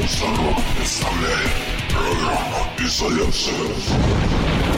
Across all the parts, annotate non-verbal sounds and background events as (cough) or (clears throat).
всех сторон представляет программа «Изоляция».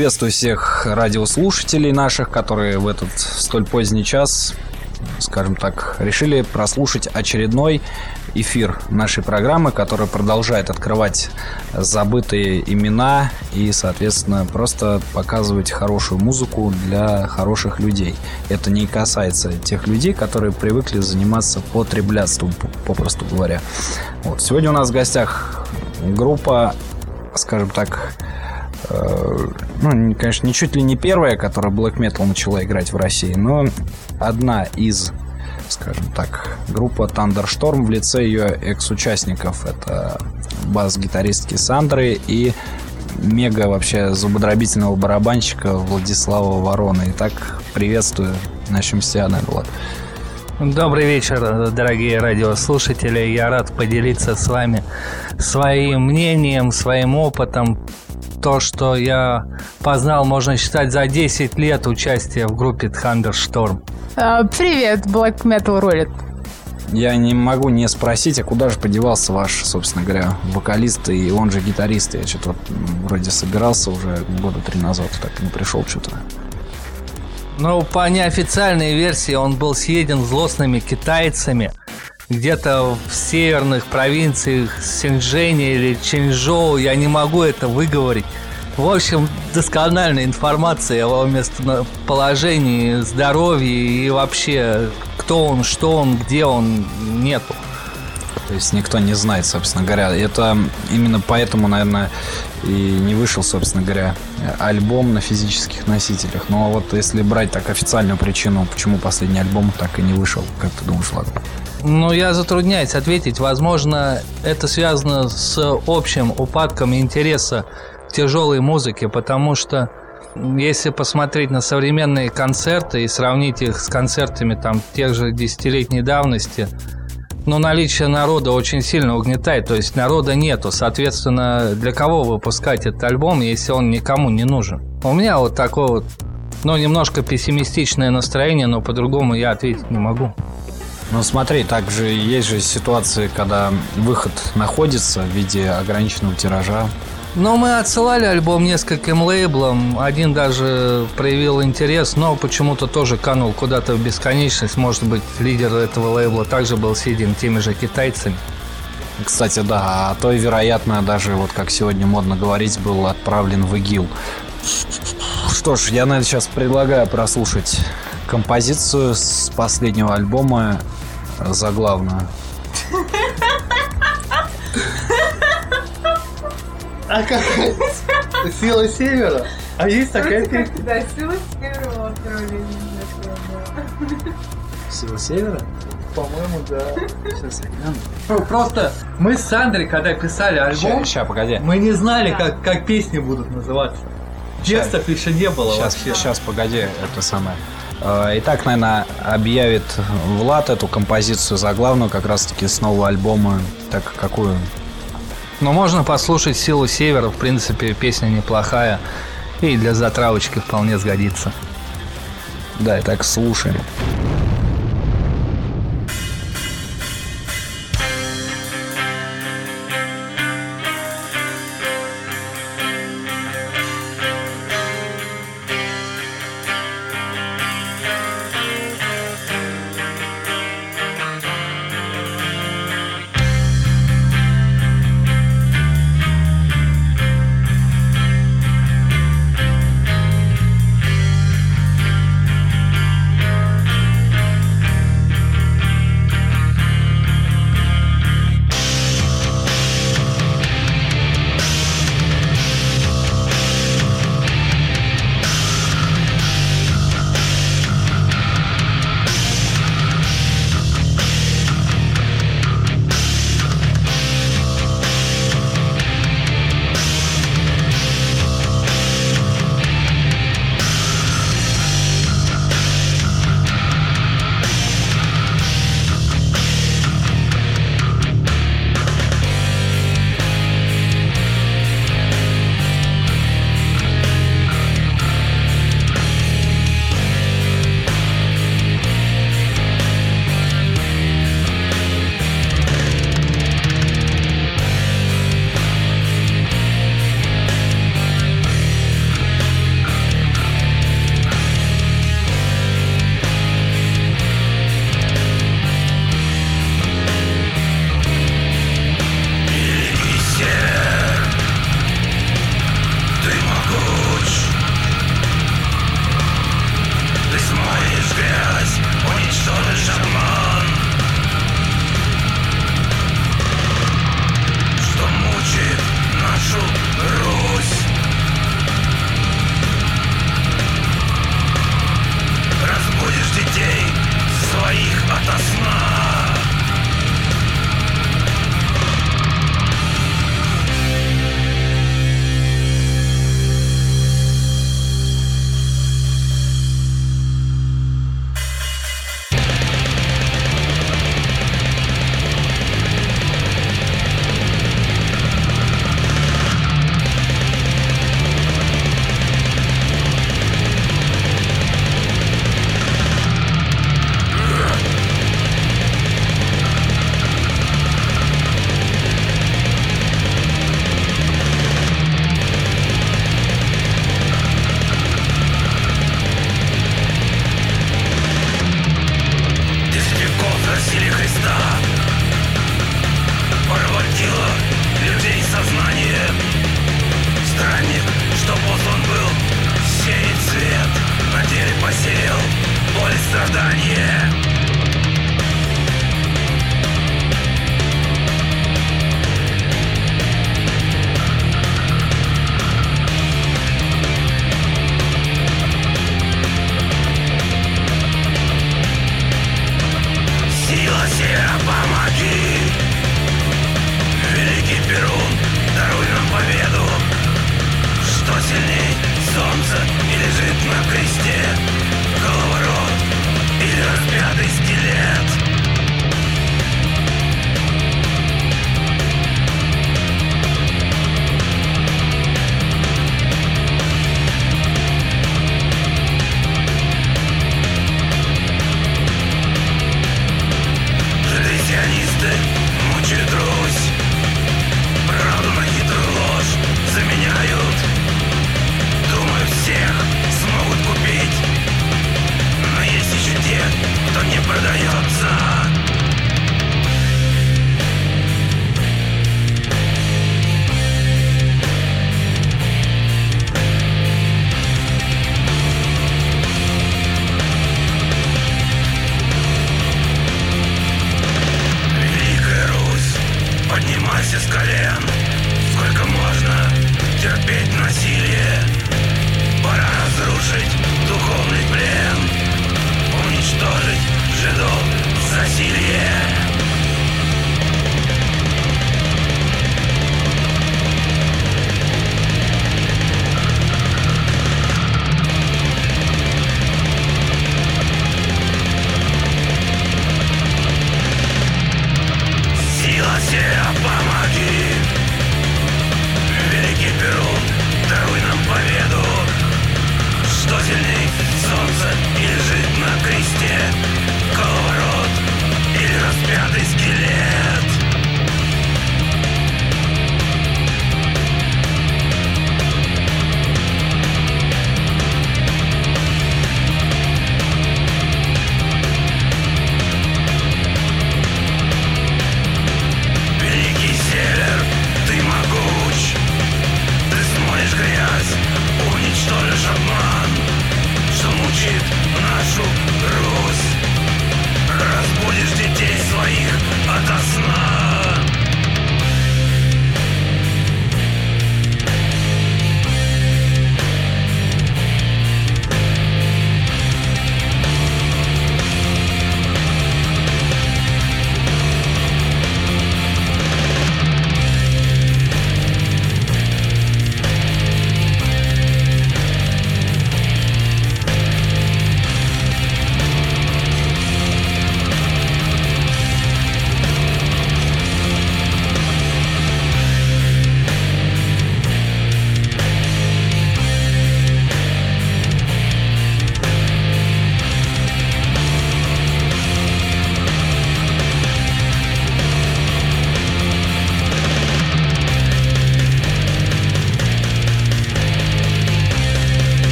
Приветствую всех радиослушателей наших, которые в этот столь поздний час, скажем так, решили прослушать очередной эфир нашей программы, которая продолжает открывать забытые имена и, соответственно, просто показывать хорошую музыку для хороших людей. Это не касается тех людей, которые привыкли заниматься потреблятством, попросту говоря. Вот. Сегодня у нас в гостях группа, скажем так, ну, конечно, не чуть ли не первая, которая Black Metal начала играть в России, но одна из скажем так, группа Thunderstorm в лице ее экс-участников. Это бас-гитаристки Сандры и мега вообще зубодробительного барабанщика Владислава Ворона. Итак, приветствую на Чемпионе, Влад. Добрый вечер, дорогие радиослушатели. Я рад поделиться с вами своим мнением, своим опытом. То, что я познал, можно считать, за 10 лет участия в группе Thunderstorm. А, привет, Black Metal рулит. Я не могу не спросить, а куда же подевался ваш, собственно говоря, вокалист и он же гитарист? Я что-то вроде собирался уже года три назад, так и не пришел что-то. Ну, по неофициальной версии он был съеден злостными китайцами где-то в северных провинциях Синьчжэня или Чэньчжоу, я не могу это выговорить. В общем, доскональная информация о местоположении, здоровье и вообще кто он, что он, где он, нету. То есть никто не знает, собственно говоря. Это именно поэтому, наверное, и не вышел, собственно говоря, альбом на физических носителях. Но вот если брать так официальную причину, почему последний альбом так и не вышел, как ты думаешь, Влад? Ну, я затрудняюсь ответить. Возможно, это связано с общим упадком интереса к тяжелой музыке, потому что если посмотреть на современные концерты и сравнить их с концертами там тех же десятилетней давности, но наличие народа очень сильно угнетает, то есть народа нету, соответственно, для кого выпускать этот альбом, если он никому не нужен? У меня вот такое вот, ну, немножко пессимистичное настроение, но по-другому я ответить не могу. Ну смотри, также есть же ситуации, когда выход находится в виде ограниченного тиража, но мы отсылали альбом нескольким лейблам. Один даже проявил интерес, но почему-то тоже канул куда-то в бесконечность. Может быть, лидер этого лейбла также был съеден теми же китайцами. Кстати, да, а то и, вероятно, даже, вот как сегодня модно говорить, был отправлен в ИГИЛ. Что ж, я, наверное, сейчас предлагаю прослушать композицию с последнего альбома заглавную. А как? Сила севера? А есть такая песня? Да, сила севера Сила севера? По-моему, да. Сейчас я гляну. Ну, просто мы с Сандрой, когда писали альбом, Сейчас, погоди. мы не знали, как, как песни будут называться. Текстов еще не было Сейчас, вообще. сейчас, погоди, это самое. Э, Итак, наверное, объявит Влад эту композицию заглавную как раз-таки с нового альбома. Так, какую? Но можно послушать «Силу севера», в принципе, песня неплохая. И для затравочки вполне сгодится. Да, и так слушаем.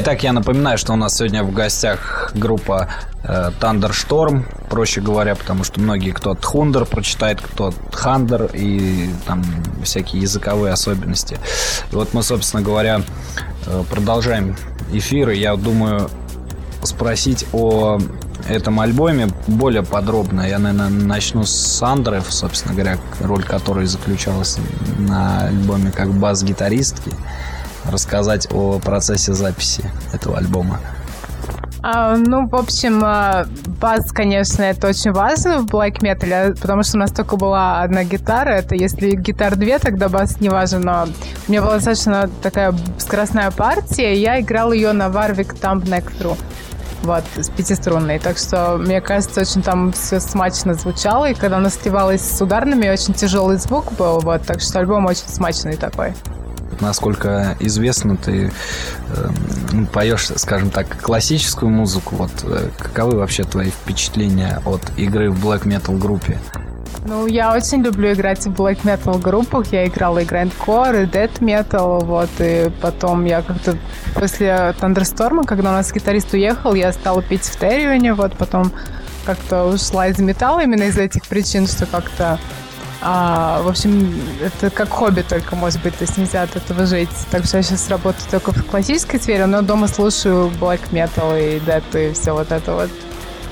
Итак, я напоминаю, что у нас сегодня в гостях группа э, Thunderstorm, проще говоря, потому что многие кто Thunder прочитает, кто Thunder и там всякие языковые особенности. И вот мы, собственно говоря, э, продолжаем эфир, и я думаю спросить о этом альбоме более подробно. Я, наверное, начну с Сандры, собственно говоря, роль которой заключалась на альбоме как бас-гитаристки рассказать о процессе записи этого альбома? А, ну, в общем, а, бас, конечно, это очень важно в black metal, потому что у нас только была одна гитара. Это если гитар две, тогда бас не важен. Но у меня была достаточно такая скоростная партия, и я играл ее на Warwick Thumb Neck вот, с пятиструнной. Так что, мне кажется, очень там все смачно звучало. И когда она сливалась с ударными, очень тяжелый звук был. Вот, так что альбом очень смачный такой насколько известно, ты э, поешь, скажем так, классическую музыку. Вот э, каковы вообще твои впечатления от игры в black metal группе? Ну, я очень люблю играть в black metal группах. Я играла и grindcore, и death metal, вот, и потом я как-то после Thunderstorm, когда у нас гитарист уехал, я стала петь в Террионе, вот, потом как-то ушла из металла именно из этих причин, что как-то а, в общем, это как хобби только, может быть, то есть нельзя от этого жить. Так что я сейчас работаю только в классической сфере, но дома слушаю black metal и death и все вот это вот.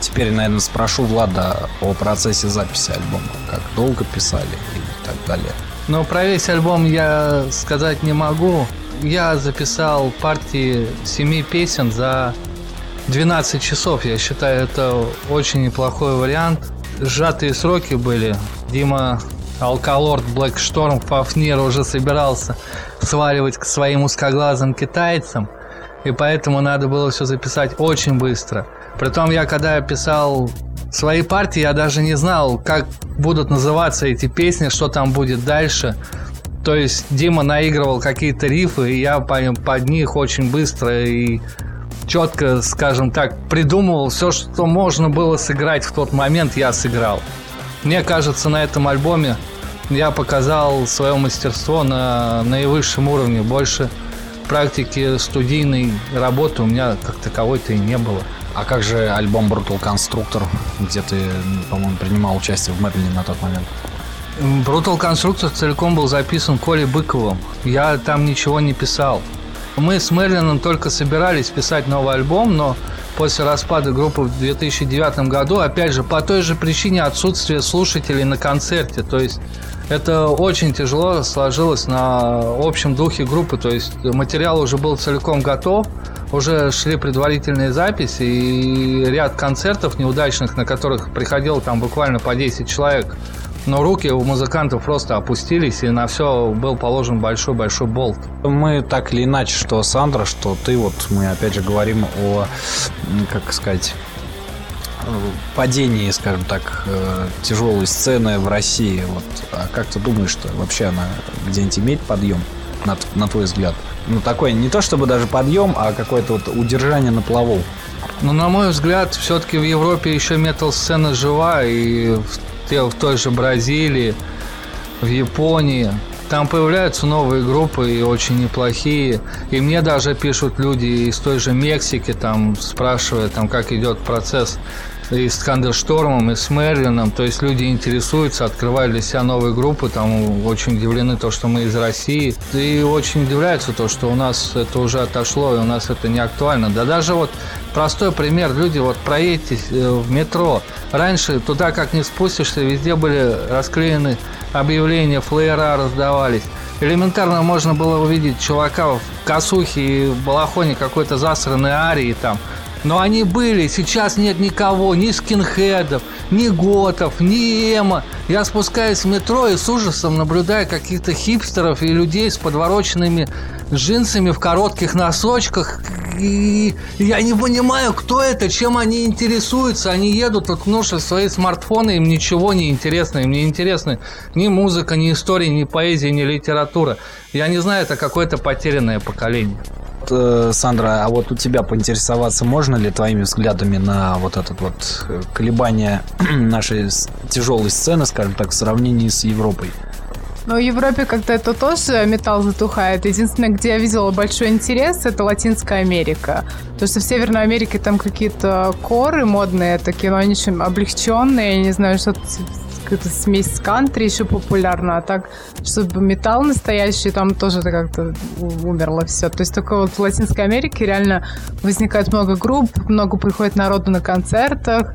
Теперь, наверное, спрошу Влада о процессе записи альбома. Как долго писали и так далее. Ну, про весь альбом я сказать не могу. Я записал партии семи песен за 12 часов. Я считаю, это очень неплохой вариант. Сжатые сроки были. Дима Алкалорд Блэкшторм Фафнир уже собирался сваливать к своим узкоглазым китайцам, и поэтому надо было все записать очень быстро. Притом я, когда писал свои партии, я даже не знал, как будут называться эти песни, что там будет дальше. То есть Дима наигрывал какие-то рифы, и я под них очень быстро и четко, скажем так, придумывал все, что можно было сыграть в тот момент, я сыграл. Мне кажется, на этом альбоме я показал свое мастерство на наивысшем уровне. Больше практики студийной работы у меня как таковой-то и не было. А как же альбом Brutal Constructor, где ты, по-моему, принимал участие в Мерлине на тот момент? Brutal Constructor целиком был записан Колей Быковым. Я там ничего не писал. Мы с Мерлином только собирались писать новый альбом, но после распада группы в 2009 году, опять же, по той же причине отсутствия слушателей на концерте. То есть это очень тяжело сложилось на общем духе группы. То есть материал уже был целиком готов, уже шли предварительные записи и ряд концертов неудачных, на которых приходило там буквально по 10 человек. Но руки у музыкантов просто опустились, и на все был положен большой-большой болт. Мы так или иначе, что Сандра, что ты, вот мы опять же говорим о, как сказать, падении, скажем так, э, тяжелой сцены в России. Вот. А как ты думаешь, что вообще она где-нибудь имеет подъем, на, на твой взгляд? Ну, такой, не то чтобы даже подъем, а какое-то вот удержание на плаву. Ну, на мой взгляд, все-таки в Европе еще метал-сцена жива, и в той же Бразилии, в Японии. Там появляются новые группы и очень неплохие. И мне даже пишут люди из той же Мексики, там спрашивая, там, как идет процесс и с Кандерштормом, и с Мерлином. То есть люди интересуются, открывают для себя новые группы, там очень удивлены то, что мы из России. И очень удивляются то, что у нас это уже отошло, и у нас это не актуально. Да даже вот простой пример, люди вот проедьте э, в метро. Раньше туда как не спустишься, везде были расклеены объявления, флеера раздавались. Элементарно можно было увидеть чувака в косухе и в балахоне какой-то засранной арии там. Но они были, сейчас нет никого, ни скинхедов, ни готов, ни эмо. Я спускаюсь в метро и с ужасом наблюдаю каких-то хипстеров и людей с подвороченными джинсами в коротких носочках. И я не понимаю, кто это, чем они интересуются. Они едут, уткнувшись в свои смартфоны, им ничего не интересно. Им не интересны ни музыка, ни история, ни поэзия, ни литература. Я не знаю, это какое-то потерянное поколение. Э, Сандра, а вот у тебя поинтересоваться можно ли твоими взглядами на вот этот вот э, колебание (clears throat) нашей тяжелой сцены, скажем так, в сравнении с Европой? Но в Европе как-то это тоже металл затухает. Единственное, где я видела большой интерес, это Латинская Америка. Потому что в Северной Америке там какие-то коры модные такие, но они еще облегченные, я не знаю, что-то какая-то смесь с кантри еще популярна, а так, чтобы металл настоящий, там тоже это как-то умерло все. То есть только вот в Латинской Америке реально возникает много групп, много приходит народу на концертах,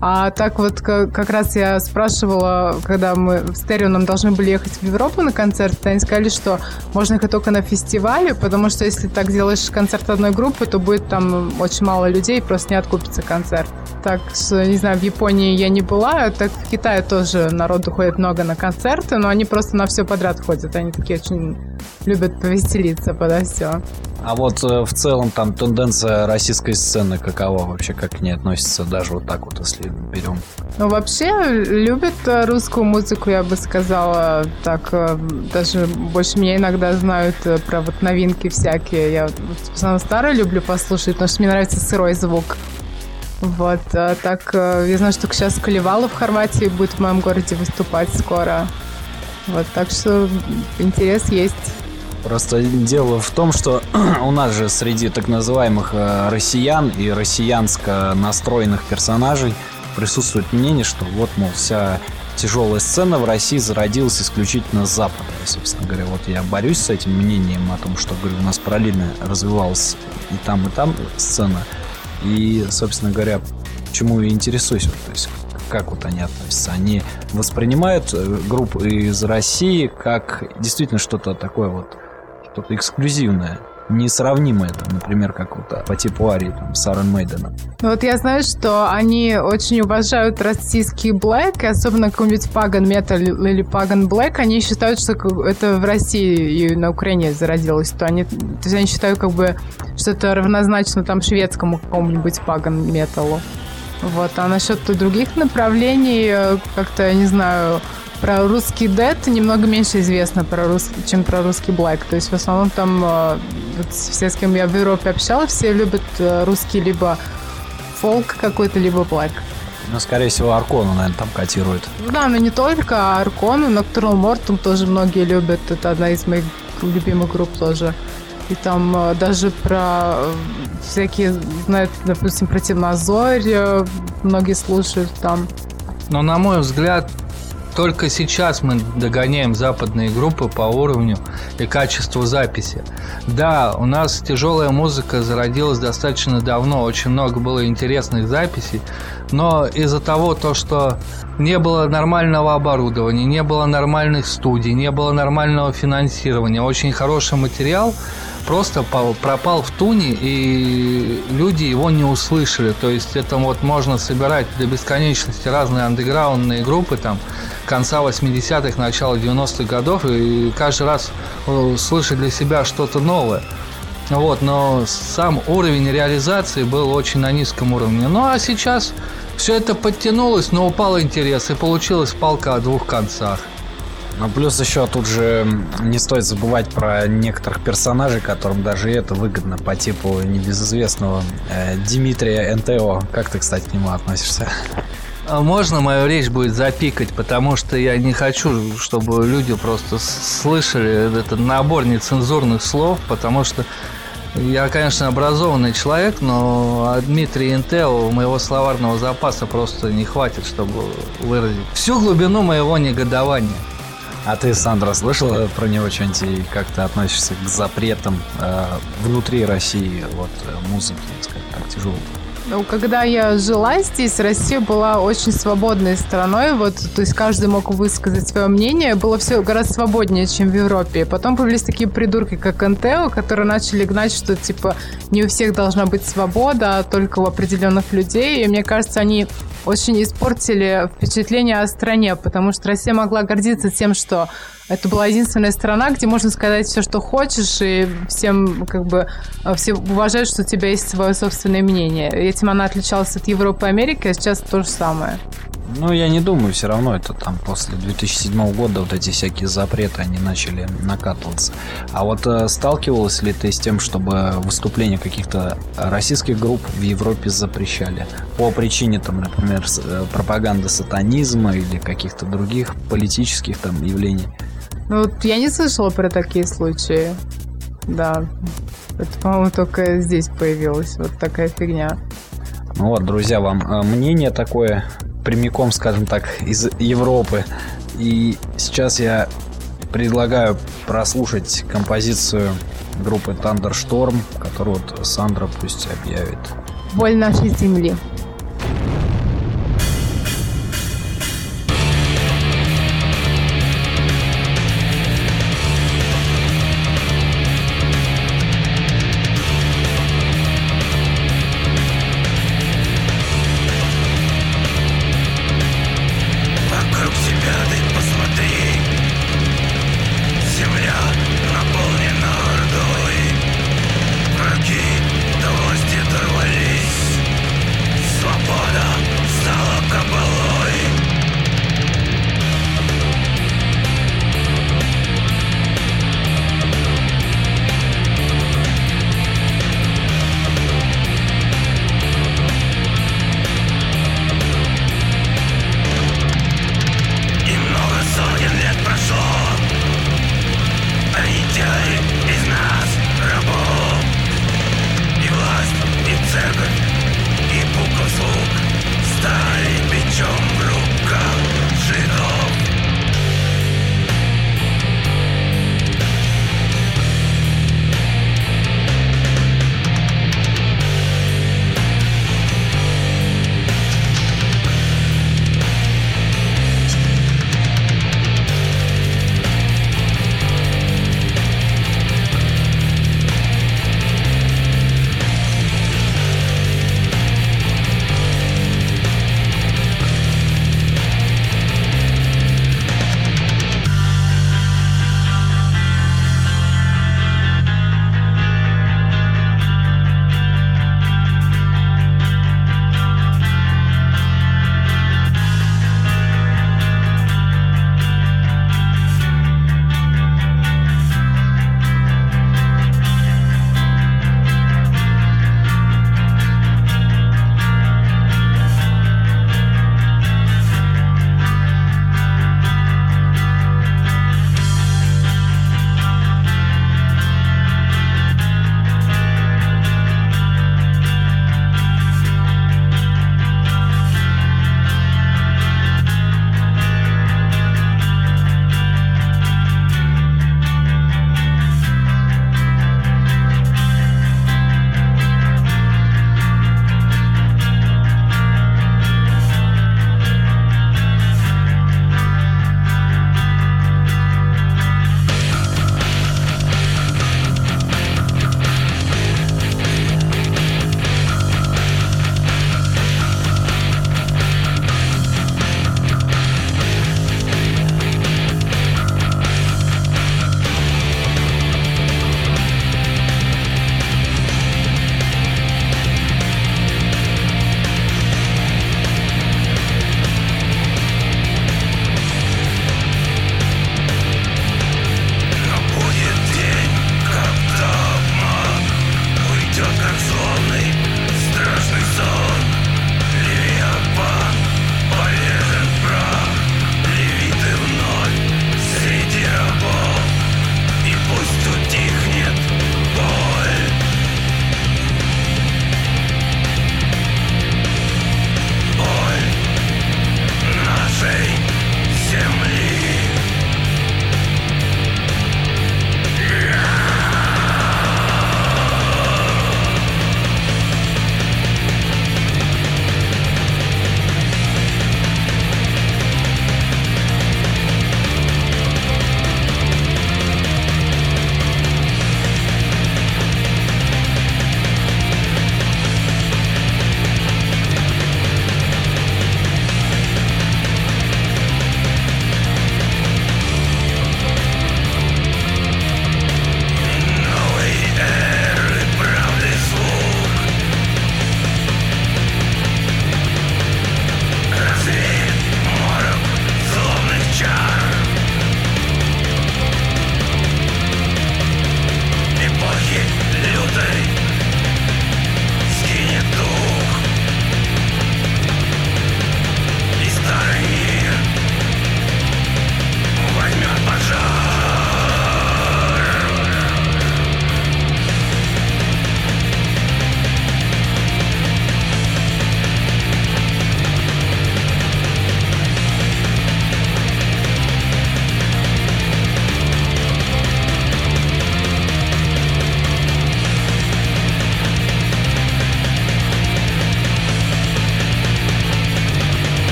а так вот как, раз я спрашивала, когда мы в стерео нам должны были ехать в Европу на концерт, они сказали, что можно их только на фестивале, потому что если так делаешь концерт одной группы, то будет там очень мало людей, просто не откупится концерт. Так что, не знаю, в Японии я не была, а так в Китае тоже народу ходит много на концерты, но они просто на все подряд ходят. Они такие очень любят повеселиться подо все. А вот э, в целом там тенденция российской сцены какова вообще, как к ней относится, даже вот так вот, если берем? Ну, вообще, любят русскую музыку, я бы сказала. Так, э, даже больше меня иногда знают э, про вот новинки всякие. Я в основном старые люблю послушать, потому что мне нравится сырой звук. Вот, а так, я знаю, что сейчас Колевалов в Хорватии будет в моем городе выступать скоро. Вот, так что интерес есть. Просто дело в том, что (clears throat) у нас же среди так называемых э, россиян и россиянско настроенных персонажей присутствует мнение, что вот, мол, вся тяжелая сцена в России зародилась исключительно с Запада. И, собственно говоря, вот я борюсь с этим мнением о том, что, говорю, у нас параллельно развивалась и там, и там сцена. И, собственно говоря, почему и интересуюсь. То есть, как вот они относятся? Они воспринимают э, группы из России как действительно что-то такое вот, что-то эксклюзивное, несравнимое, там, например, как вот а, по типу Арии там, с Iron Maiden. Ну Вот я знаю, что они очень уважают российский блэк, особенно какой-нибудь Pagan Metal или Pagan Black, они считают, что это в России и на Украине зародилось, то они, то есть они считают как бы, что это равнозначно там шведскому какому-нибудь Pagan Metal. Вот, а насчет других направлений, э, как-то, я не знаю, про русский Dead немного меньше известно, про рус... чем про русский Black. То есть в основном там э, вот все, с кем я в Европе общалась, все любят э, русский либо фолк какой-то, либо Black. Ну, скорее всего, Аркону, наверное, там котирует. Ну Да, но не только, а Аркон и Nocturnal Mortum тоже многие любят. Это одна из моих любимых групп тоже. И там э, даже про э, всякие, знают, допустим, про Темнозорь э, многие слушают там. Но, на мой взгляд, только сейчас мы догоняем западные группы по уровню и качеству записи. Да, у нас тяжелая музыка зародилась достаточно давно, очень много было интересных записей, но из-за того, то, что не было нормального оборудования, не было нормальных студий, не было нормального финансирования, очень хороший материал просто пропал в туне, и люди его не услышали. То есть это вот можно собирать до бесконечности разные андеграундные группы там конца 80-х, начала 90-х годов, и каждый раз э, слышать для себя что-то новое. Вот, но сам уровень реализации был очень на низком уровне. Ну а сейчас все это подтянулось, но упал интерес, и получилась палка о двух концах. Ну, плюс еще тут же не стоит забывать про некоторых персонажей, которым даже это выгодно, по типу небезызвестного э, Дмитрия НТО. Как ты, кстати, к нему относишься? А Можно мою речь будет запикать, потому что я не хочу, чтобы люди просто слышали этот набор нецензурных слов, потому что Я, конечно, образованный человек, но Дмитрий Интел моего словарного запаса просто не хватит, чтобы выразить всю глубину моего негодования. А ты, Сандра, слышал про него что-нибудь и как ты относишься к запретам э, внутри России вот э, музыки, скажем так, тяжелой? Когда я жила здесь, Россия была очень свободной страной. Вот, то есть каждый мог высказать свое мнение. Было все гораздо свободнее, чем в Европе. Потом появились такие придурки, как Интео, которые начали гнать, что типа не у всех должна быть свобода, а только у определенных людей. И мне кажется, они очень испортили впечатление о стране, потому что Россия могла гордиться тем, что это была единственная страна, где можно сказать все, что хочешь, и всем как бы все уважают, что у тебя есть свое собственное мнение. Этим она отличалась от Европы и Америки, а сейчас то же самое. Ну, я не думаю, все равно это там после 2007 года вот эти всякие запреты, они начали накатываться. А вот э, сталкивалась ли ты с тем, чтобы выступления каких-то российских групп в Европе запрещали? По причине, там, например, э, пропаганды сатанизма или каких-то других политических там явлений? Ну, вот я не слышала про такие случаи. Да. Это, по-моему, только здесь появилась вот такая фигня. Ну вот, друзья, вам э, мнение такое прямиком, скажем так, из Европы. И сейчас я предлагаю прослушать композицию группы Thunderstorm, которую вот Сандра пусть объявит. Боль нашей земли.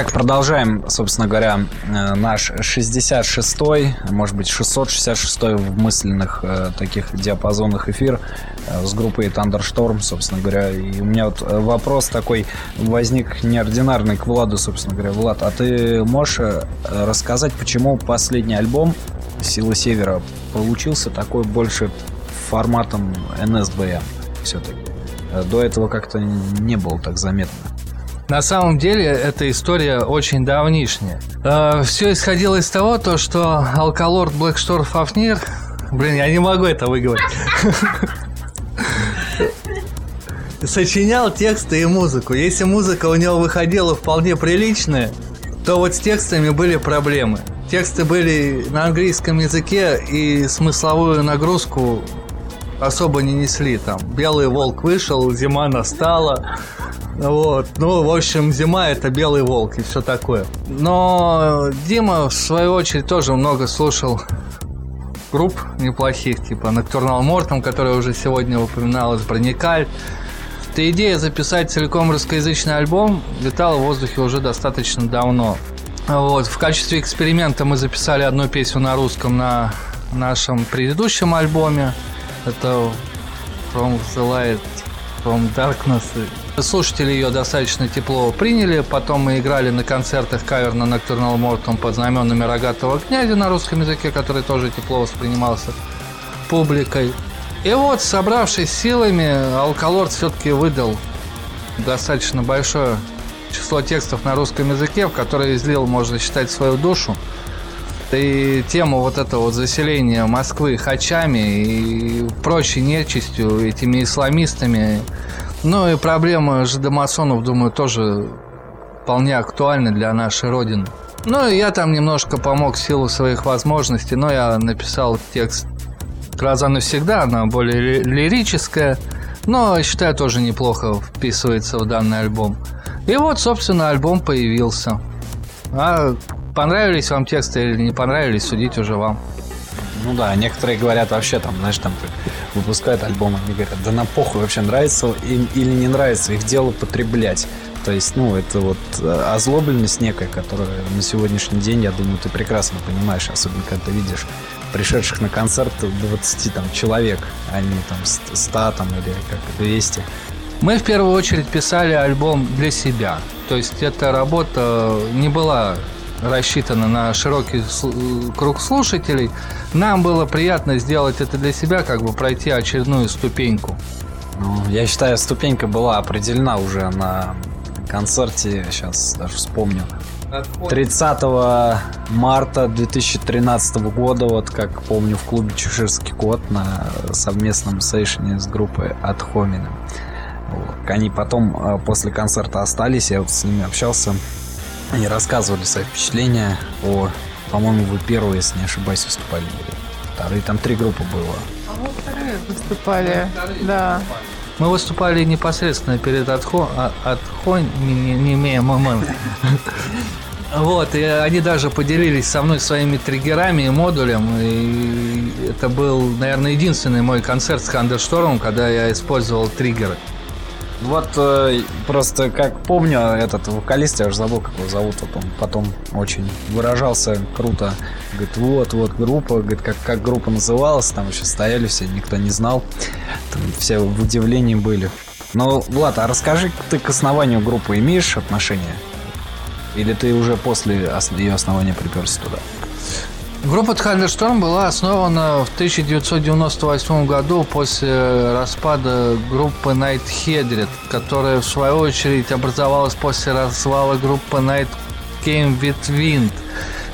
Итак, продолжаем, собственно говоря, э, наш 66-й, может быть, 666-й в мысленных э, таких диапазонах эфир э, с группой Thunderstorm, собственно говоря. И у меня вот э, вопрос такой возник неординарный к Владу, собственно говоря. Влад, а ты можешь э, рассказать, почему последний альбом «Сила Севера» получился такой больше форматом NSBM все-таки? До этого как-то не было так заметно. На самом деле, эта история очень давнишняя. все исходило из того, то, что алкалорд Блэкштор Фафнир... Блин, я не могу это выговорить. (laughs) Сочинял тексты и музыку. Если музыка у него выходила вполне приличная, то вот с текстами были проблемы. Тексты были на английском языке и смысловую нагрузку особо не несли. Там белый волк вышел, зима настала. Вот. Ну, в общем, зима это белый волк и все такое. Но Дима, в свою очередь, тоже много слушал групп неплохих, типа Nocturnal Mortem, которая уже сегодня упоминалась, Броникаль. Эта идея записать целиком русскоязычный альбом летала в воздухе уже достаточно давно. Вот. В качестве эксперимента мы записали одну песню на русском на нашем предыдущем альбоме. Это From the Light, From Darkness. Слушатели ее достаточно тепло приняли. Потом мы играли на концертах кавер на Nocturnal Mortem под знаменами Рогатого князя на русском языке, который тоже тепло воспринимался публикой. И вот, собравшись силами, Алкалорд все-таки выдал достаточно большое число текстов на русском языке, в которые излил, можно считать, свою душу. И тему вот этого вот заселения Москвы хачами и прочей нечистью, этими исламистами. Ну и проблема жидомасонов, думаю, тоже вполне актуальна для нашей Родины. Ну и я там немножко помог в силу своих возможностей, но я написал текст «Гроза навсегда», она более ли- лирическая, но, считаю, тоже неплохо вписывается в данный альбом. И вот, собственно, альбом появился. А понравились вам тексты или не понравились, судить уже вам. Ну да, некоторые говорят вообще там, знаешь, там выпускают альбом, они говорят, да на похуй вообще нравится им или не нравится, их дело потреблять. То есть, ну, это вот э, озлобленность некая, которая на сегодняшний день, я думаю, ты прекрасно понимаешь, особенно когда ты видишь пришедших на концерт 20 там человек, а не там 100 там или как 200. Мы в первую очередь писали альбом для себя. То есть эта работа не была рассчитана на широкий круг слушателей. Нам было приятно сделать это для себя, как бы пройти очередную ступеньку. Ну, я считаю, ступенька была определена уже на концерте, сейчас даже вспомню. 30 марта 2013 года, вот как помню, в клубе Чеширский кот на совместном сейшене с группой от Хомина. Они потом э, после концерта остались, я вот с ними общался. Они рассказывали свои впечатления о, по-моему, вы первые, если не ошибаюсь, выступали. Вторые, там три группы было. А вот вторые выступали, да. Мы выступали непосредственно перед отхо... а- отхо... не, не, не имея МММ. Вот, и они даже поделились со мной своими триггерами и модулем. И это был, наверное, единственный мой концерт с Хандерштормом, когда я использовал триггеры. Вот э, просто как помню, этот вокалист, я уже забыл, как его зовут, вот он потом очень выражался круто. Говорит, вот, вот группа, говорит, как, как группа называлась, там еще стояли все, никто не знал. Там все в удивлении были. Но, Влад, а расскажи, ты к основанию группы имеешь отношение? Или ты уже после ос- ее основания приперся туда? Группа Thunderstorm была основана в 1998 году после распада группы Night Headed, которая в свою очередь образовалась после развала группы Night Came with Wind.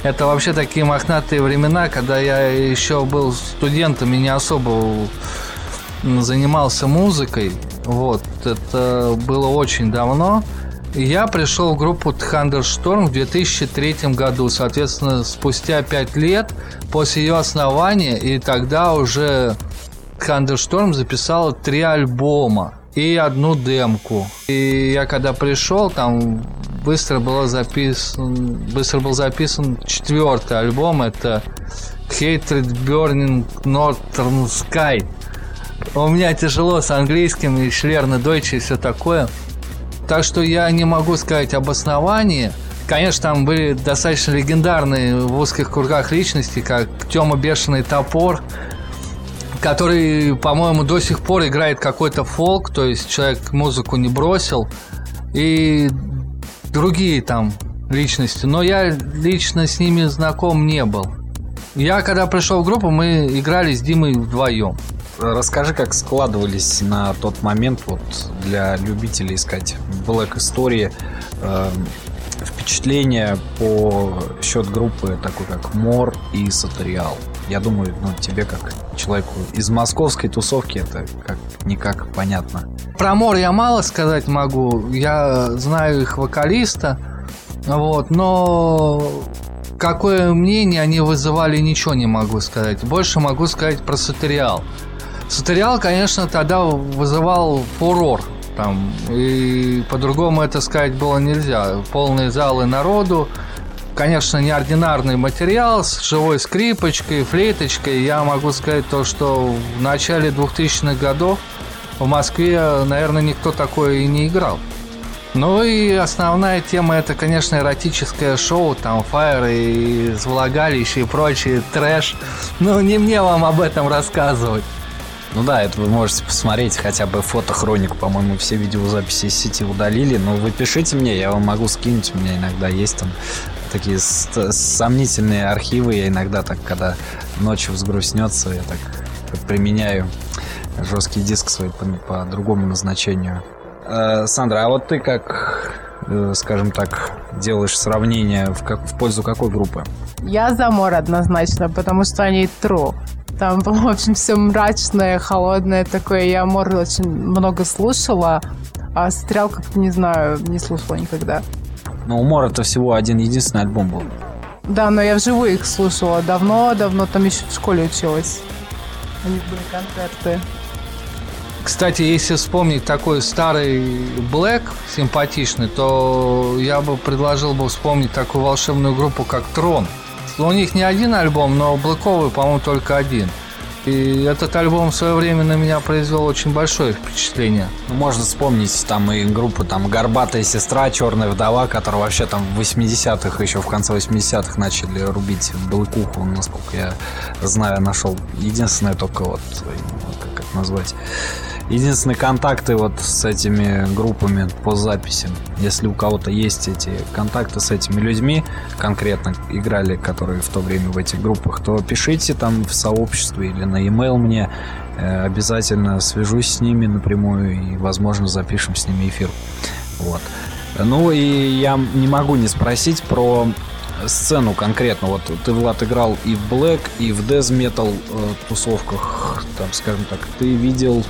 Это вообще такие мохнатые времена, когда я еще был студентом и не особо занимался музыкой. Вот, это было очень давно. Я пришел в группу Thunderstorm в 2003 году, соответственно, спустя 5 лет после ее основания, и тогда уже Thunderstorm записала три альбома и одну демку. И я когда пришел, там быстро было записан, быстро был записан четвертый альбом, это Hatred Burning Northern Sky. У меня тяжело с английским и шлерно дойче и все такое. Так что я не могу сказать об основании, Конечно, там были достаточно легендарные в узких кругах личности, как Тёма Бешеный Топор, который, по-моему, до сих пор играет какой-то фолк, то есть человек музыку не бросил, и другие там личности, но я лично с ними знаком не был. Я, когда пришел в группу, мы играли с Димой вдвоем. Расскажи, как складывались на тот момент вот для любителей искать Black истории э, впечатления по счет группы такой как Мор и Сатериал. Я думаю, ну, тебе как человеку из московской тусовки это как никак понятно. Про Мор я мало сказать могу. Я знаю их вокалиста. Вот, но какое мнение они вызывали, ничего не могу сказать. Больше могу сказать про Сатериал. Сатериал, конечно, тогда вызывал фурор. Там, и по-другому это сказать было нельзя. Полные залы народу. Конечно, неординарный материал с живой скрипочкой, флейточкой. Я могу сказать то, что в начале 2000-х годов в Москве, наверное, никто такое и не играл. Ну и основная тема это, конечно, эротическое шоу, там фаер и влагалище и прочий трэш. Ну не мне вам об этом рассказывать. Ну да, это вы можете посмотреть хотя бы фотохронику, по-моему, все видеозаписи из сети удалили, но вы пишите мне, я вам могу скинуть, у меня иногда есть там такие сомнительные архивы, я иногда так, когда ночью взгрустнется, я так применяю жесткий диск свой по, по другому назначению. Э, Сандра, а вот ты как, э, скажем так, делаешь сравнение в, как, в пользу какой группы? Я за Мор однозначно, потому что они true. Там было, в общем, все мрачное, холодное такое. Я Мор очень много слушала, а Стрел как-то, не знаю, не слушала никогда. Но у Мора это всего один единственный альбом был. Да, но я вживую их слушала давно-давно, там еще в школе училась. У них были концерты. Кстати, если вспомнить такой старый Black симпатичный, то я бы предложил бы вспомнить такую волшебную группу, как Трон. У них не один альбом, но Блэковый, по-моему, только один. И этот альбом в свое время на меня произвел очень большое впечатление. Ну, можно вспомнить там и группу там «Горбатая сестра», «Черная вдова», которая вообще там в 80-х, еще в конце 80-х начали рубить блэкуху, насколько я знаю, нашел. Единственное только вот, как это назвать, единственные контакты вот с этими группами по записям. Если у кого-то есть эти контакты с этими людьми, конкретно играли, которые в то время в этих группах, то пишите там в сообществе или на e-mail мне. Э, обязательно свяжусь с ними напрямую и, возможно, запишем с ними эфир. Вот. Ну и я не могу не спросить про сцену конкретно. Вот ты, Влад, играл и в Black, и в Death Metal э, тусовках, там, скажем так. Ты видел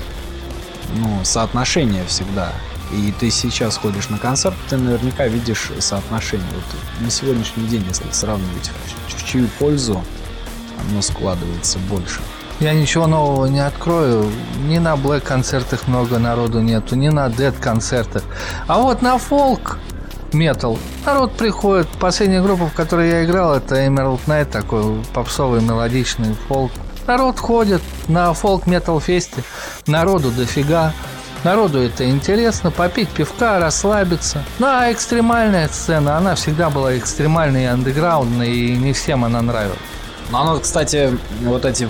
ну, соотношение всегда. И ты сейчас ходишь на концерт, ты наверняка видишь соотношение. Вот на сегодняшний день, если сравнивать, в, чью пользу оно складывается больше. Я ничего нового не открою. Ни на Black концертах много народу нету, ни на Dead концертах. А вот на фолк метал. Народ приходит. Последняя группа, в которой я играл, это Emerald Night, такой попсовый мелодичный фолк. Народ ходит на фолк-метал-фесте, народу дофига. Народу это интересно, попить пивка, расслабиться. Ну, а экстремальная сцена, она всегда была экстремальной и андеграундной, и не всем она нравилась. Ну, она, кстати, вот эти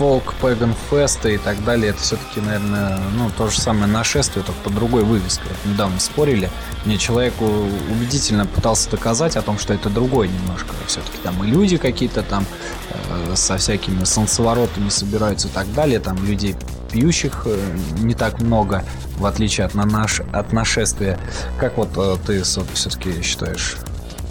фолк, пэган фесты и так далее, это все-таки, наверное, ну, то же самое нашествие, только по другой вывеске. Вот недавно спорили. Мне человеку убедительно пытался доказать о том, что это другой немножко. Все-таки там и люди какие-то там э, со всякими солнцеворотами собираются и так далее. Там людей пьющих э, не так много, в отличие от, на наш, от нашествия. Как вот э, ты все-таки считаешь?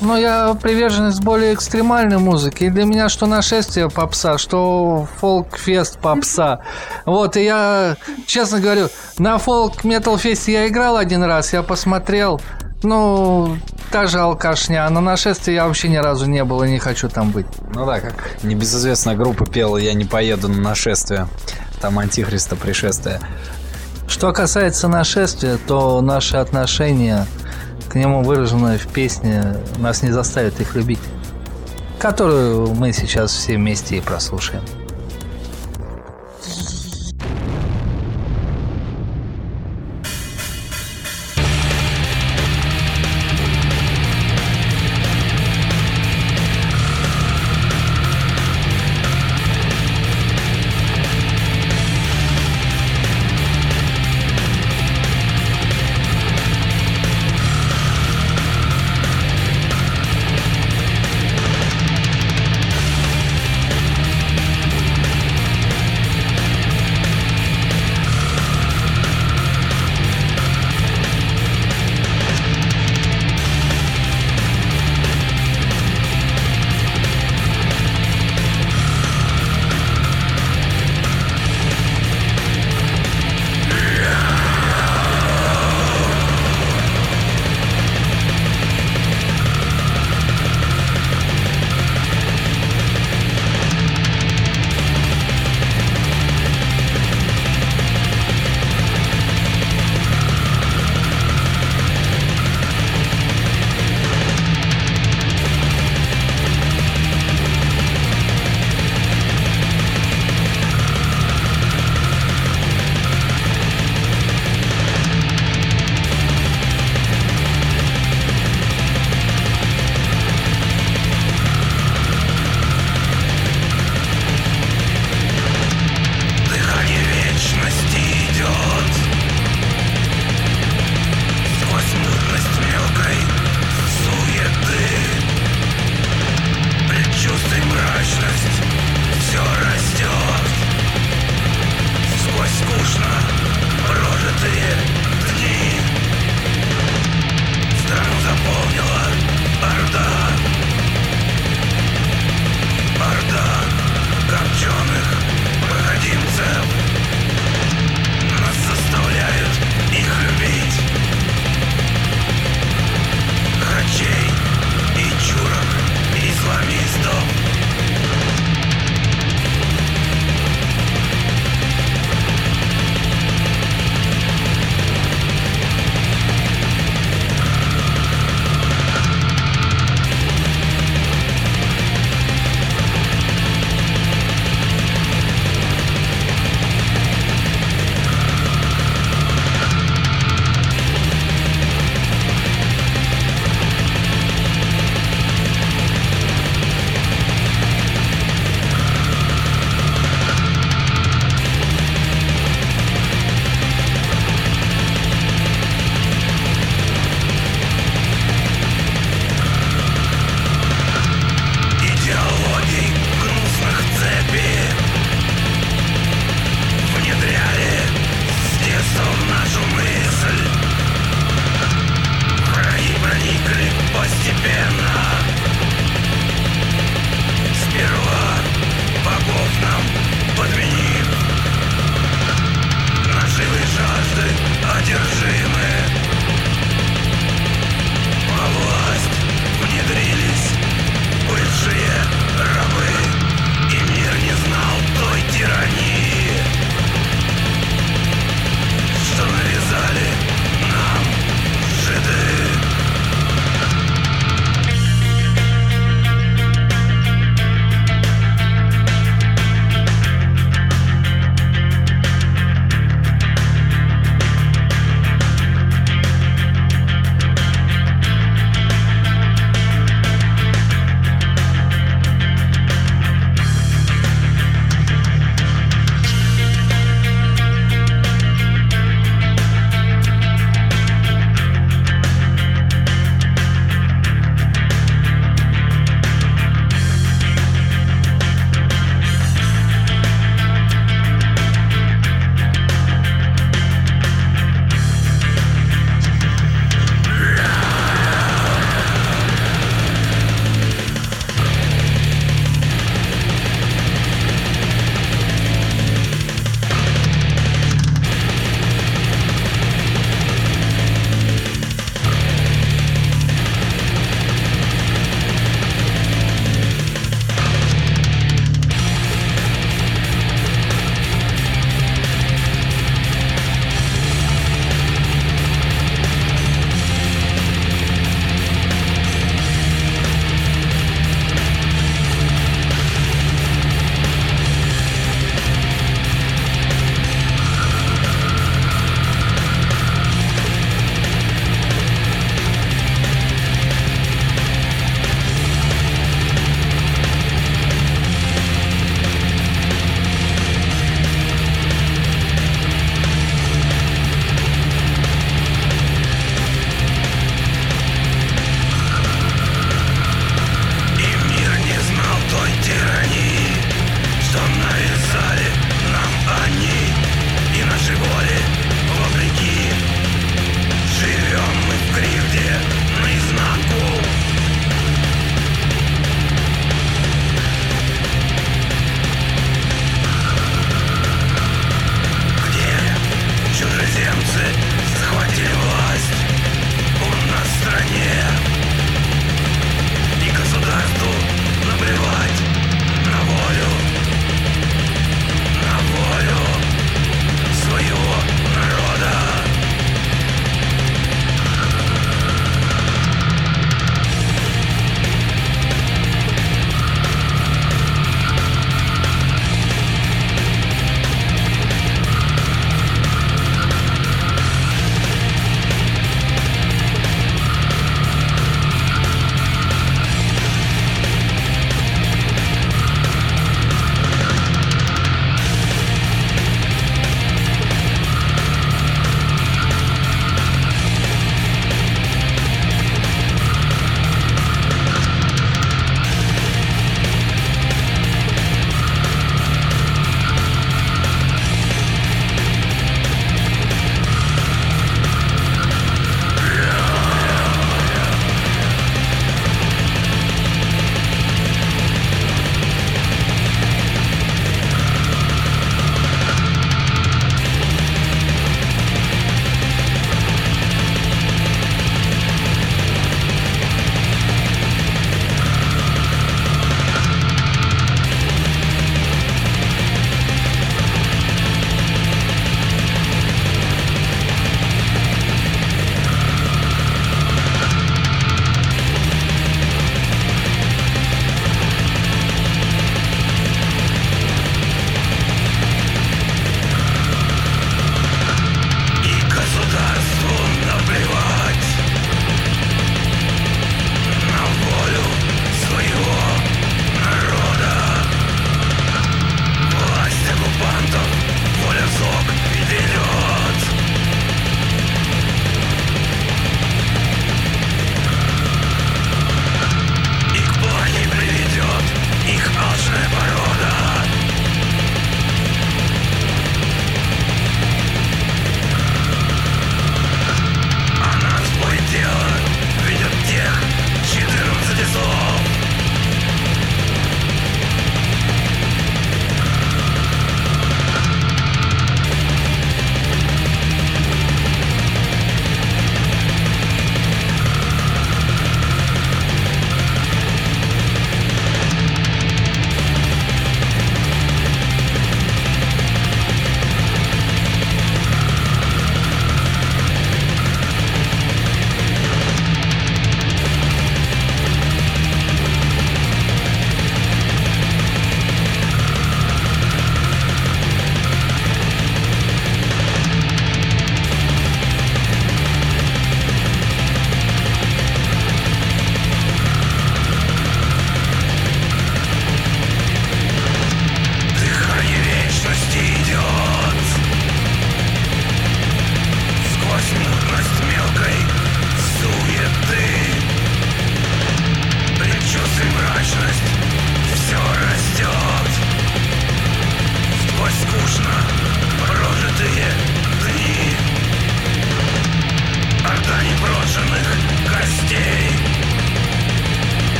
Ну, я приверженец более экстремальной музыки. И для меня что нашествие попса, что фолк-фест попса. (laughs) Вот, и я, честно говорю, на фолк-метал-фесте я играл один раз, я посмотрел. Ну, та же алкашня. А на нашествие я вообще ни разу не был и не хочу там быть. Ну да, как небезызвестная группа пела «Я не поеду на нашествие». Там антихриста пришествие. Что касается нашествия, то наши отношения к нему выраженное в песне «Нас не заставит их любить», которую мы сейчас все вместе и прослушаем.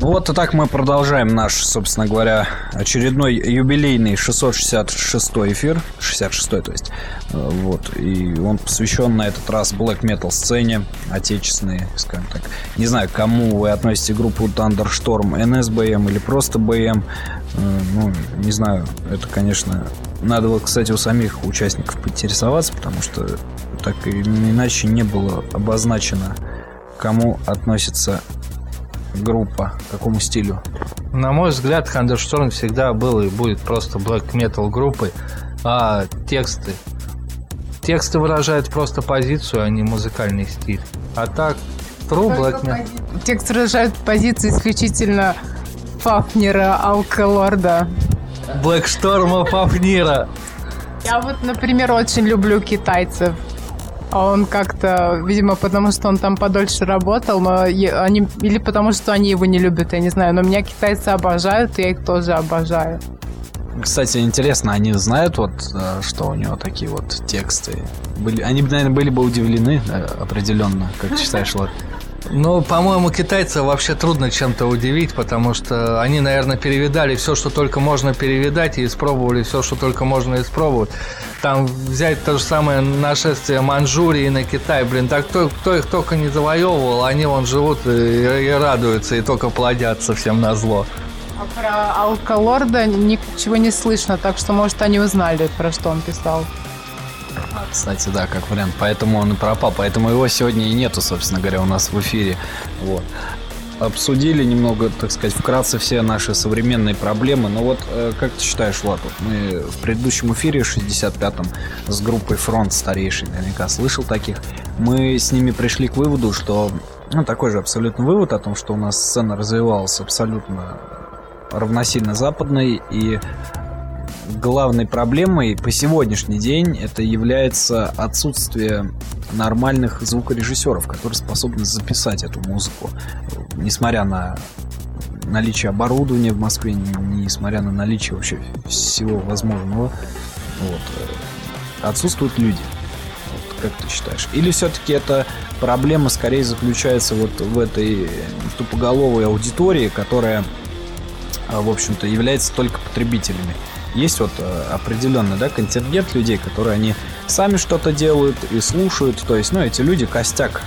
Ну вот и так мы продолжаем наш, собственно говоря, очередной юбилейный 666 эфир, 66 то есть, Э, вот, и он посвящен на этот раз black metal сцене, отечественной, скажем так. Не знаю, кому вы относите группу Thunderstorm, NSBM или просто BM, Э, ну, не знаю, это, конечно, надо, вот, кстати, у самих участников поинтересоваться, потому что так или иначе не было обозначено, кому относится группа, какому стилю. На мой взгляд, Thunderstorm всегда был и будет просто black metal группой, а тексты тексты выражают просто позицию, а не музыкальный стиль. А так, true black metal. Текст выражает позицию исключительно Фафнера, Алкалорда. Black Storm Фафнира. Я вот, например, очень люблю китайцев. А он как-то, видимо, потому что он там подольше работал, но они, или потому что они его не любят, я не знаю. Но меня китайцы обожают, и я их тоже обожаю. Кстати, интересно, они знают вот, э, что у него такие вот тексты? Были, они, наверное, были бы удивлены э, определенно, как ты считаешь, Лад? Ну, по-моему, китайцев вообще трудно чем-то удивить, потому что они, наверное, перевидали все, что только можно перевидать, и испробовали все, что только можно испробовать. Там взять то же самое нашествие Манчжурии на Китай, блин, так кто, кто их только не завоевывал, они вон живут и, и радуются, и только плодятся всем на зло. А про Алкалорда ничего не слышно, так что, может, они узнали, про что он писал. Кстати, да, как вариант. Поэтому он и пропал. Поэтому его сегодня и нету, собственно говоря, у нас в эфире. Вот. Обсудили немного, так сказать, вкратце все наши современные проблемы. Но вот, э, как ты считаешь, Влад, вот мы в предыдущем эфире, 65-м, с группой Фронт старейший, наверняка слышал таких, мы с ними пришли к выводу, что, ну, такой же абсолютно вывод о том, что у нас сцена развивалась абсолютно равносильно западной, и главной проблемой по сегодняшний день это является отсутствие нормальных звукорежиссеров, которые способны записать эту музыку, несмотря на наличие оборудования в Москве, не- несмотря на наличие вообще всего возможного, вот, отсутствуют люди. Вот, как ты считаешь? Или все-таки эта проблема скорее заключается вот в этой тупоголовой аудитории, которая, а, в общем-то, является только потребителями? Есть вот э, определенный да, контингент людей, которые они сами что-то делают и слушают. То есть, ну, эти люди костяк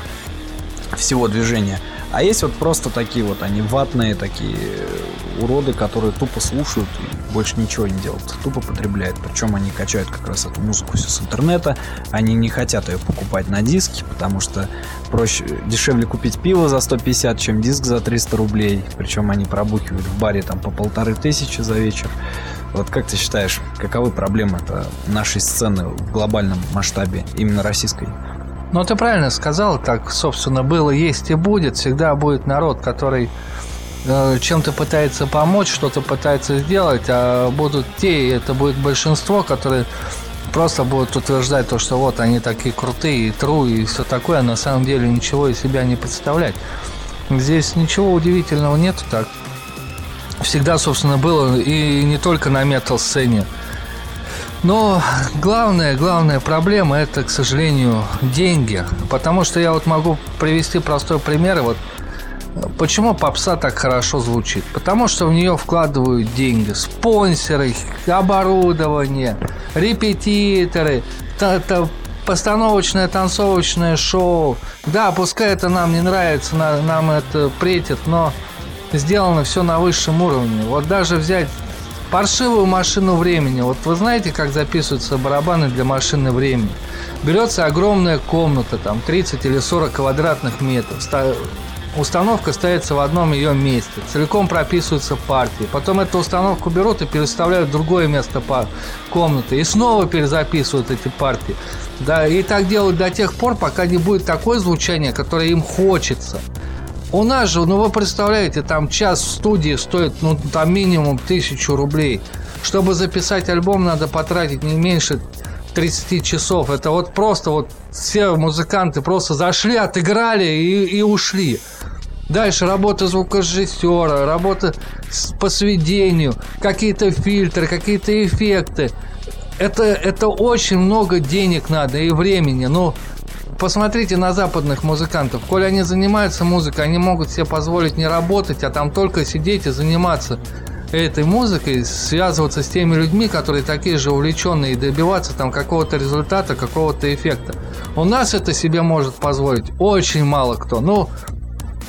всего движения. А есть вот просто такие вот, они ватные такие э, уроды, которые тупо слушают и больше ничего не делают. Тупо потребляют. Причем они качают как раз эту музыку все с интернета. Они не хотят ее покупать на диске, потому что проще, дешевле купить пиво за 150, чем диск за 300 рублей. Причем они пробухивают в баре там по полторы тысячи за вечер. Вот как ты считаешь, каковы проблемы это нашей сцены в глобальном масштабе, именно российской? Ну, ты правильно сказал, так, собственно, было, есть и будет. Всегда будет народ, который э, чем-то пытается помочь, что-то пытается сделать, а будут те, и это будет большинство, которые просто будут утверждать то, что вот они такие крутые, и тру, и все такое, а на самом деле ничего из себя не представлять. Здесь ничего удивительного нету так. Всегда, собственно, было, и не только на метал-сцене. Но главная, главная проблема это, к сожалению, деньги. Потому что я вот могу привести простой пример. Вот почему попса так хорошо звучит? Потому что в нее вкладывают деньги. Спонсоры, оборудование, репетиторы, та- постановочное танцовочное шоу. Да, пускай это нам не нравится, на- нам это претит, но сделано все на высшем уровне. Вот даже взять паршивую машину времени. Вот вы знаете, как записываются барабаны для машины времени? Берется огромная комната, там 30 или 40 квадратных метров. Ста- Установка ставится в одном ее месте. Целиком прописываются партии. Потом эту установку берут и переставляют в другое место комнаты. И снова перезаписывают эти партии. Да, и так делают до тех пор, пока не будет такое звучание, которое им хочется. У нас же, ну вы представляете, там час в студии стоит, ну там минимум тысячу рублей. Чтобы записать альбом, надо потратить не меньше 30 часов. Это вот просто вот все музыканты просто зашли, отыграли и, и ушли. Дальше работа звукорежиссера, работа с- по сведению, какие-то фильтры, какие-то эффекты. Это, это очень много денег надо и времени. Ну, посмотрите на западных музыкантов. Коли они занимаются музыкой, они могут себе позволить не работать, а там только сидеть и заниматься этой музыкой, связываться с теми людьми, которые такие же увлеченные, и добиваться там какого-то результата, какого-то эффекта. У нас это себе может позволить очень мало кто. Ну,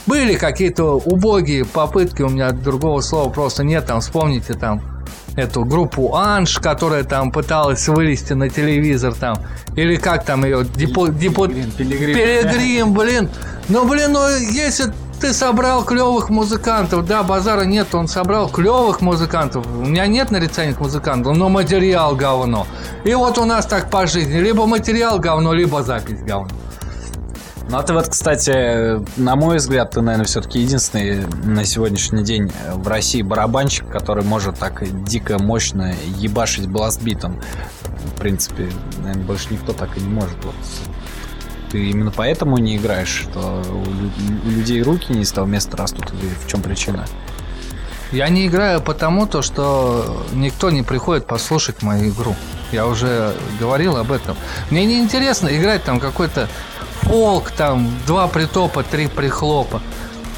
были какие-то убогие попытки, у меня другого слова просто нет, там, вспомните там эту группу Анж, которая там пыталась вылезти на телевизор там, или как там ее, депо, депо, Пилигрим. Пилигрим, блин. Ну, блин, ну, если ты собрал клевых музыкантов, да, базара нет, он собрал клевых музыкантов. У меня нет нарицания к музыкантам, но материал говно. И вот у нас так по жизни, либо материал говно, либо запись говно. Ну, а ты вот, кстати, на мой взгляд, ты, наверное, все-таки единственный на сегодняшний день в России барабанщик, который может так дико мощно ебашить бластбитом. В принципе, наверное, больше никто так и не может. Вот. Ты именно поэтому не играешь, что у, лю- у людей руки не с того места растут, или в чем причина? Я не играю потому, то, что никто не приходит послушать мою игру. Я уже говорил об этом. Мне не интересно играть там какой-то фолк, там два притопа, три прихлопа.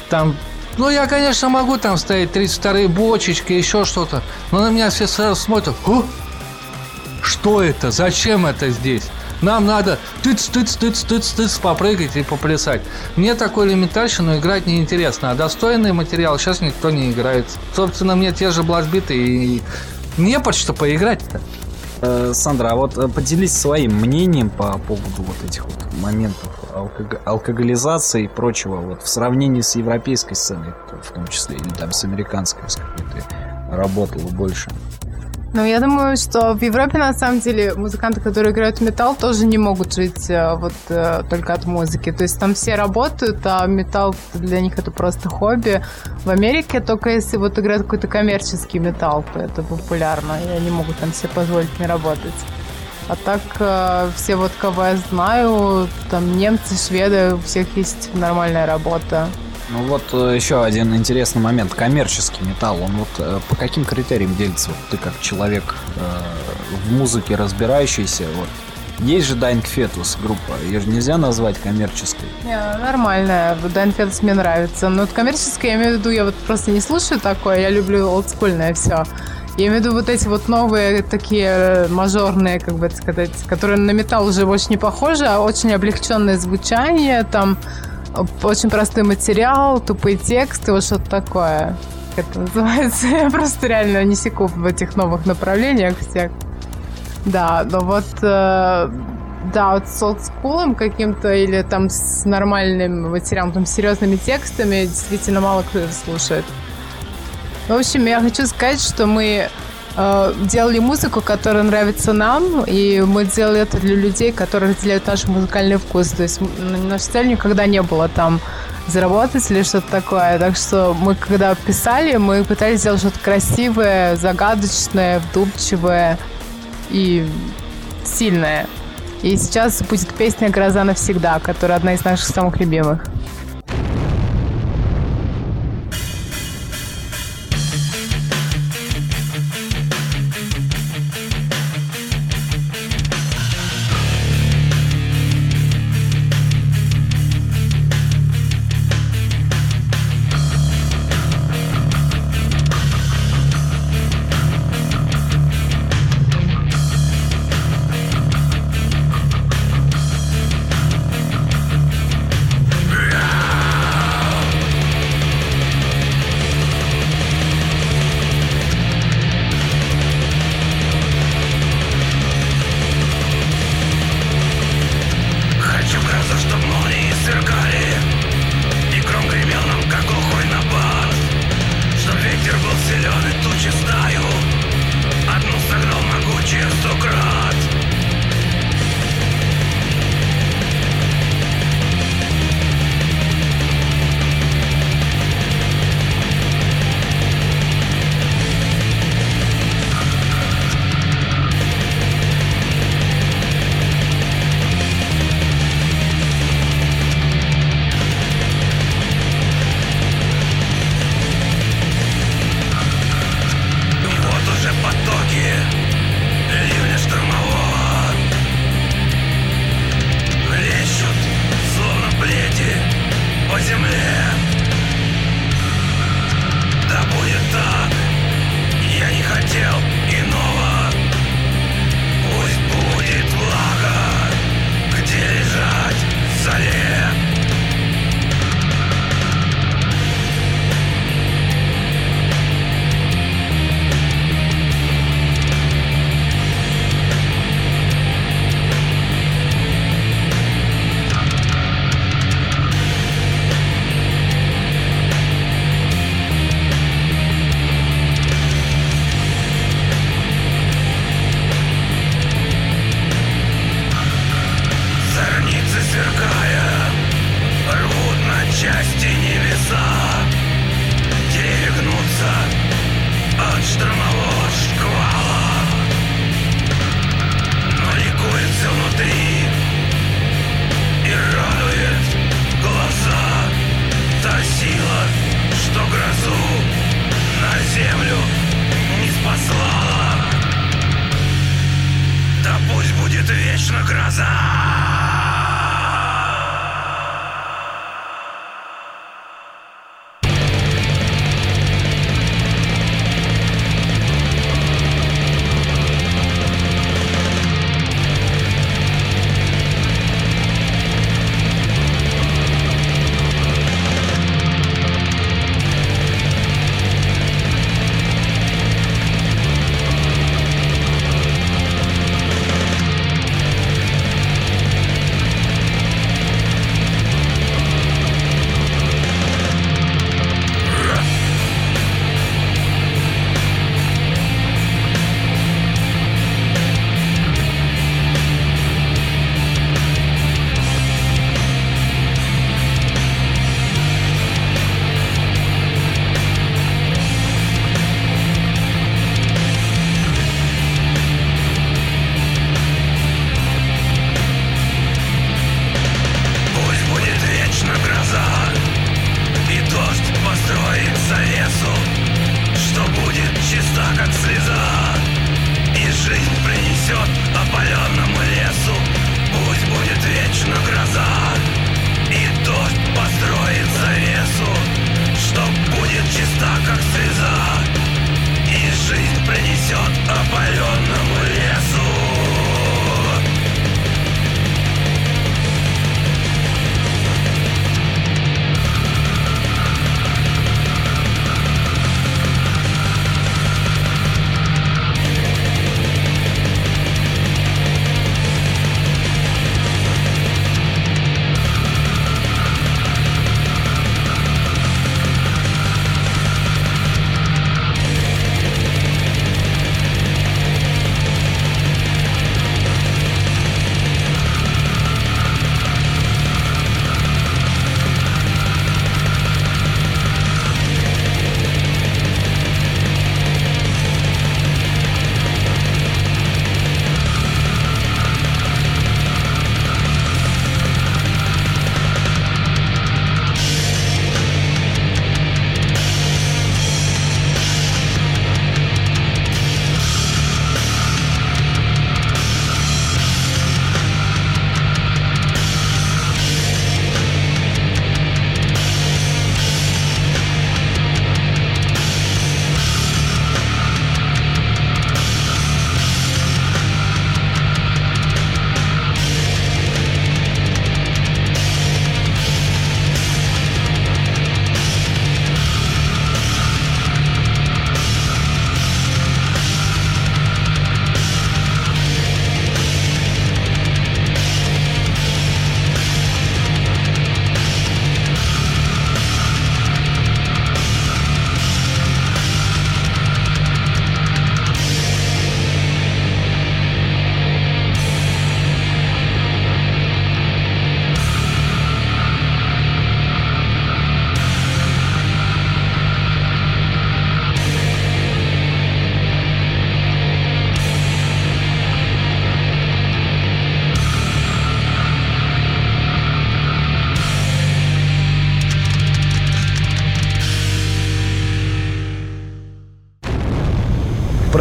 Там, ну я, конечно, могу там ставить 32 бочечки, еще что-то. Но на меня все сразу смотрят. «О, что это? Зачем это здесь? Нам надо тыц, тыц, тыц, тыц, тыц, попрыгать и поплясать. Мне такой элементарщину играть неинтересно. А достойный материал сейчас никто не играет. Собственно, мне те же бластбиты и не под что поиграть-то. Э, Сандра, а вот э, поделись своим мнением по поводу вот этих вот моментов алког- алкоголизации и прочего, вот в сравнении с европейской сценой, в том числе, или там с американской, с какой ты работала больше. Ну, я думаю, что в Европе, на самом деле, музыканты, которые играют металл, тоже не могут жить э, вот э, только от музыки. То есть там все работают, а металл для них это просто хобби. В Америке только если вот играют какой-то коммерческий металл, то это популярно, и они могут там себе позволить не работать. А так э, все вот, кого я знаю, там немцы, шведы, у всех есть нормальная работа. Ну вот э, еще один интересный момент. Коммерческий металл, он вот э, по каким критериям делится? Вот ты как человек э, в музыке разбирающийся, вот. Есть же Dying Fetus группа, ее же нельзя назвать коммерческой. Не, нормальная. Дайн Федос мне нравится. Но вот коммерческое, я имею в виду, я вот просто не слушаю такое, я люблю олдскульное все. Я имею в виду вот эти вот новые такие э, мажорные, как бы сказать, которые на металл уже больше не похожи, а очень облегченное звучание, там э, очень простой материал, тупые тексты, вот что-то такое. Как это (laughs) называется? Я просто реально не секу в этих новых направлениях всех. Да, но вот э, да, вот с олдскулом каким-то или там с нормальным материалом, там с серьезными текстами действительно мало кто слушает. В общем, я хочу сказать, что мы э, делали музыку, которая нравится нам, и мы делали это для людей, которые разделяют наш музыкальный вкус. То есть м, нашей целью никогда не было там заработать или что-то такое. Так что мы, когда писали, мы пытались сделать что-то красивое, загадочное, вдумчивое и сильное. И сейчас будет песня «Гроза навсегда», которая одна из наших самых любимых.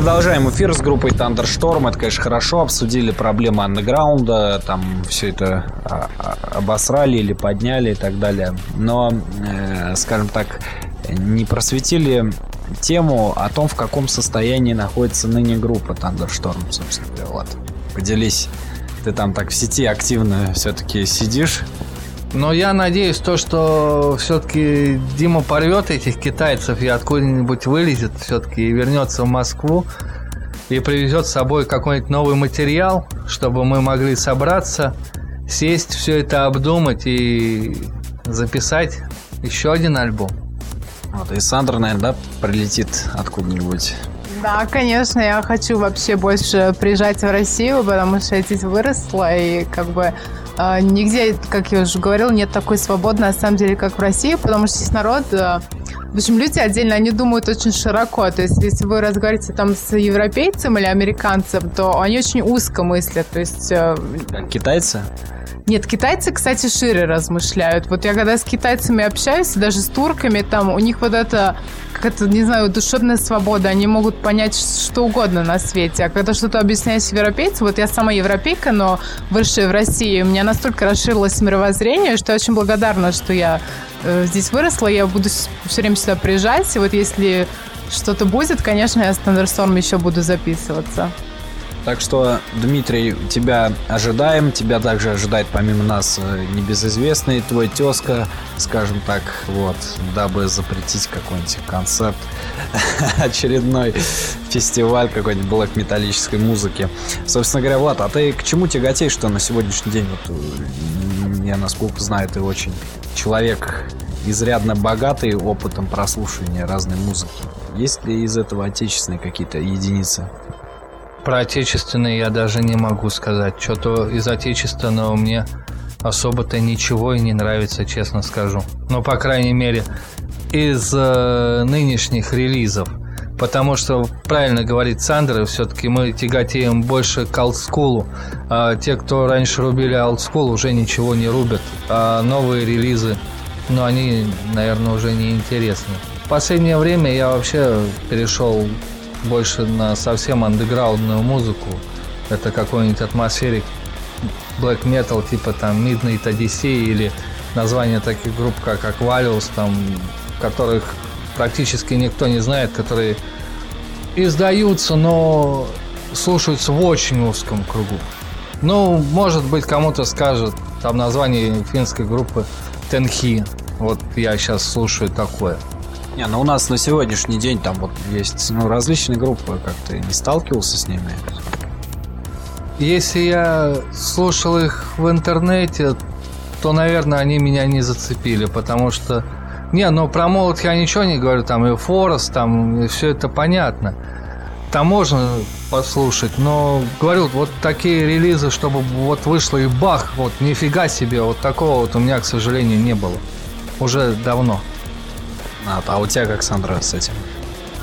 Продолжаем эфир с группой Thunderstorm. Это, конечно, хорошо. Обсудили проблемы андеграунда. Там все это а, а, обосрали или подняли и так далее. Но, э, скажем так, не просветили тему о том, в каком состоянии находится ныне группа Thunderstorm, собственно говоря. Влад, поделись. Ты там так в сети активно все-таки сидишь. Но я надеюсь, то, что все-таки Дима порвет этих китайцев и откуда-нибудь вылезет все-таки и вернется в Москву и привезет с собой какой-нибудь новый материал, чтобы мы могли собраться, сесть, все это обдумать и записать еще один альбом. Вот, и Сандра, наверное, да, прилетит откуда-нибудь. Да, конечно, я хочу вообще больше приезжать в Россию, потому что я здесь выросла, и как бы нигде, как я уже говорила, нет такой свободы, на самом деле, как в России, потому что здесь народ... Э, в общем, люди отдельно, они думают очень широко. То есть, если вы разговариваете там с европейцем или американцем, то они очень узко мыслят. То есть... Э, Китайцы? Нет, китайцы, кстати, шире размышляют. Вот я когда с китайцами общаюсь, даже с турками, там у них вот это, как это, не знаю, душевная свобода. Они могут понять что угодно на свете. А когда что-то объясняешь европейцу, вот я сама европейка, но выросшая в России, у меня настолько расширилось мировоззрение, что я очень благодарна, что я э, здесь выросла. Я буду все время сюда приезжать. И вот если что-то будет, конечно, я с Thunderstorm еще буду записываться. Так что, Дмитрий, тебя ожидаем. Тебя также ожидает помимо нас э, небезызвестный твой тезка, скажем так, вот, дабы запретить какой-нибудь концерт, (laughs) очередной фестиваль какой-нибудь блэк-металлической музыки. Собственно говоря, Влад, а ты к чему тяготеешь, что на сегодняшний день, вот, я насколько знаю, ты очень человек изрядно богатый опытом прослушивания разной музыки. Есть ли из этого отечественные какие-то единицы? Про отечественные я даже не могу сказать. Что-то из отечественного мне особо-то ничего и не нравится, честно скажу. Ну, по крайней мере, из э, нынешних релизов. Потому что, правильно говорит Сандра, все-таки мы тяготеем больше к олдскулу. А те, кто раньше рубили олдскул, уже ничего не рубят. А новые релизы, ну, они, наверное, уже не интересны. В последнее время я вообще перешел больше на совсем андеграундную музыку. Это какой-нибудь атмосферик black metal, типа там Midnight Odyssey или название таких групп, как Aquarius, там, которых практически никто не знает, которые издаются, но слушаются в очень узком кругу. Ну, может быть, кому-то скажет там название финской группы Тенхи. Вот я сейчас слушаю такое. Не, ну у нас на сегодняшний день там вот есть ну, различные группы, как ты не сталкивался с ними? Если я слушал их в интернете, то, наверное, они меня не зацепили, потому что... Не, ну про молот я ничего не говорю, там и Форест, там и все это понятно. Там можно послушать, но говорю, вот такие релизы, чтобы вот вышло и бах, вот нифига себе, вот такого вот у меня, к сожалению, не было. Уже давно. А, у тебя как, Сандра, с этим?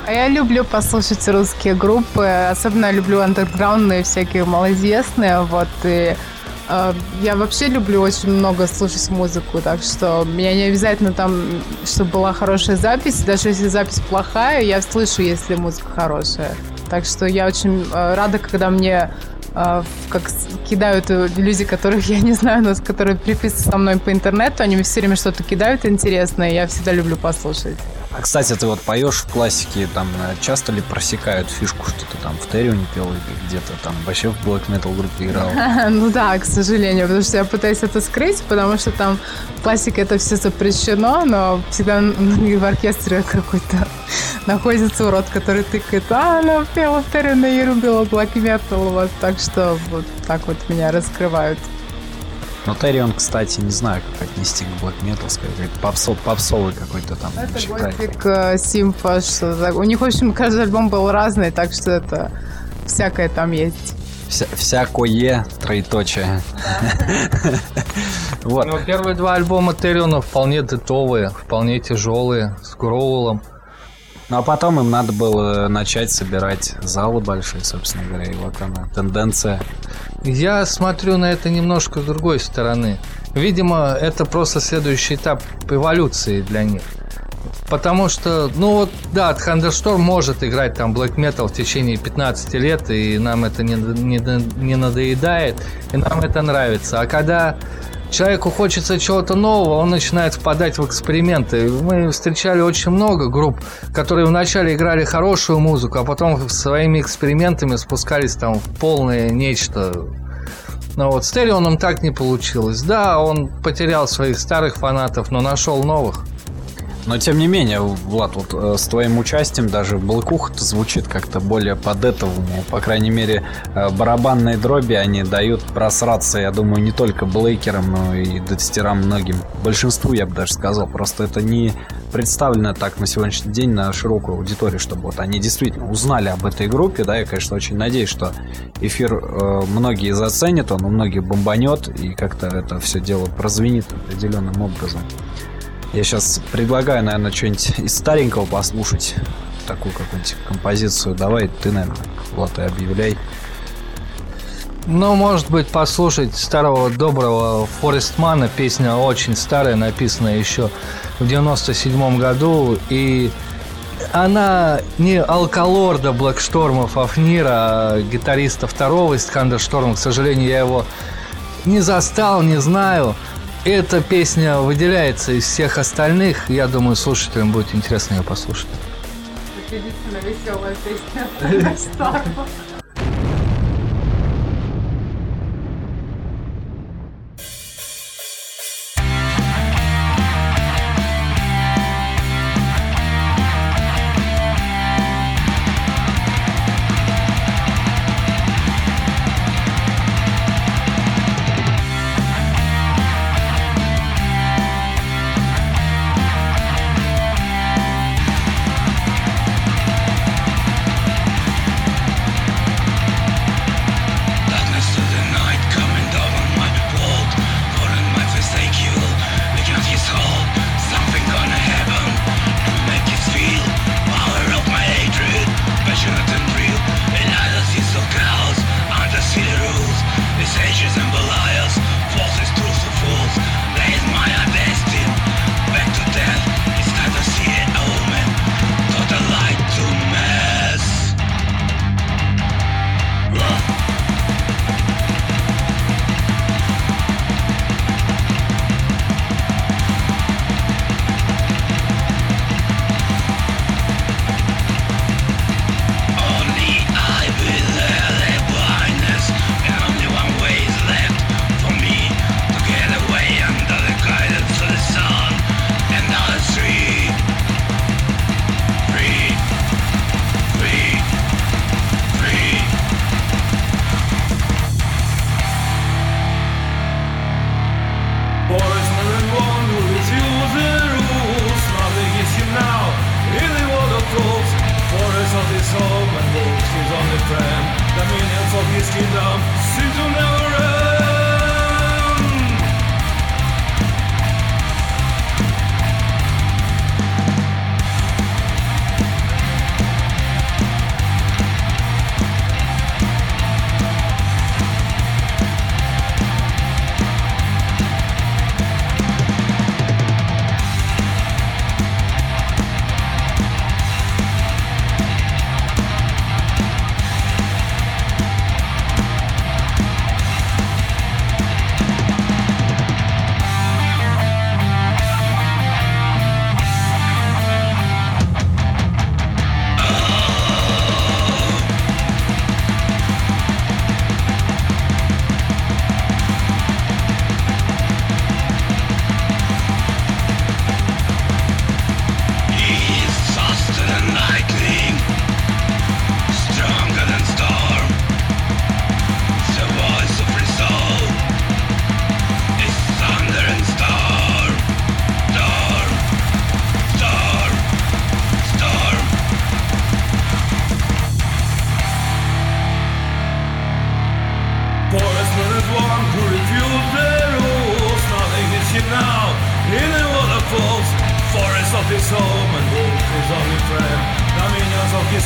А я люблю послушать русские группы, особенно люблю андерграундные, всякие малоизвестные, вот, и э, я вообще люблю очень много слушать музыку, так что меня не обязательно там, чтобы была хорошая запись, даже если запись плохая, я слышу, если музыка хорошая. Так что я очень э, рада, когда мне как кидают люди, которых я не знаю, но которые приписаны со мной по интернету, они все время что-то кидают интересное, я всегда люблю послушать. А, кстати, ты вот поешь в классике, там часто ли просекают фишку, что ты там в Террио не пел или где-то там вообще в Black Metal группе играл? (laughs) Ну да, к сожалению, потому что я пытаюсь это скрыть, потому что там в классике это все запрещено, но всегда в оркестре какой-то находится урод, который тыкает, а, она пела в Террио, но я любила Black Metal, вот, так что вот так вот меня раскрывают. Но Террион, кстати, не знаю, как отнести к Black Metal, сказать, попсов, попсовый какой-то там. Это готик, э, симфа, что так. У них, в общем, каждый альбом был разный, так что это всякое там есть. Вся, всякое троеточие. (laughs) вот. Ну, первые два альбома Терриона вполне детовые, вполне тяжелые, с гроулом. Ну а потом им надо было начать собирать залы большие, собственно говоря, и вот она, тенденция. Я смотрю на это немножко с другой стороны. Видимо, это просто следующий этап эволюции для них. Потому что, ну вот, да, Thunderstorm может играть там Black Metal в течение 15 лет, и нам это не, не, не надоедает, и нам это нравится. А когда человеку хочется чего-то нового, он начинает впадать в эксперименты. Мы встречали очень много групп, которые вначале играли хорошую музыку, а потом своими экспериментами спускались там в полное нечто. Но вот с Стерионом так не получилось. Да, он потерял своих старых фанатов, но нашел новых. Но тем не менее, Влад, вот э, с твоим участием даже Блэкуха звучит как-то более по-детовому. По крайней мере, э, барабанные дроби, они дают просраться, я думаю, не только Блейкерам, но и детстерам многим. Большинству, я бы даже сказал. Просто это не представлено так на сегодняшний день на широкую аудиторию, чтобы вот они действительно узнали об этой группе. Да, я, конечно, очень надеюсь, что эфир э, многие заценят, он у многих бомбанет, и как-то это все дело прозвенит определенным образом. Я сейчас предлагаю, наверное, что-нибудь из старенького послушать. Такую какую-нибудь композицию. Давай ты, наверное, Влад, и объявляй. Ну, может быть, послушать старого доброго Форестмана. Песня очень старая, написанная еще в 97 году. И она не алкалорда Блэкшторма Фафнира, а гитариста второго из Шторма. К сожалению, я его не застал, не знаю. Эта песня выделяется из всех остальных. Я думаю, слушателям будет интересно ее послушать. Единственная веселая песня. (laughs)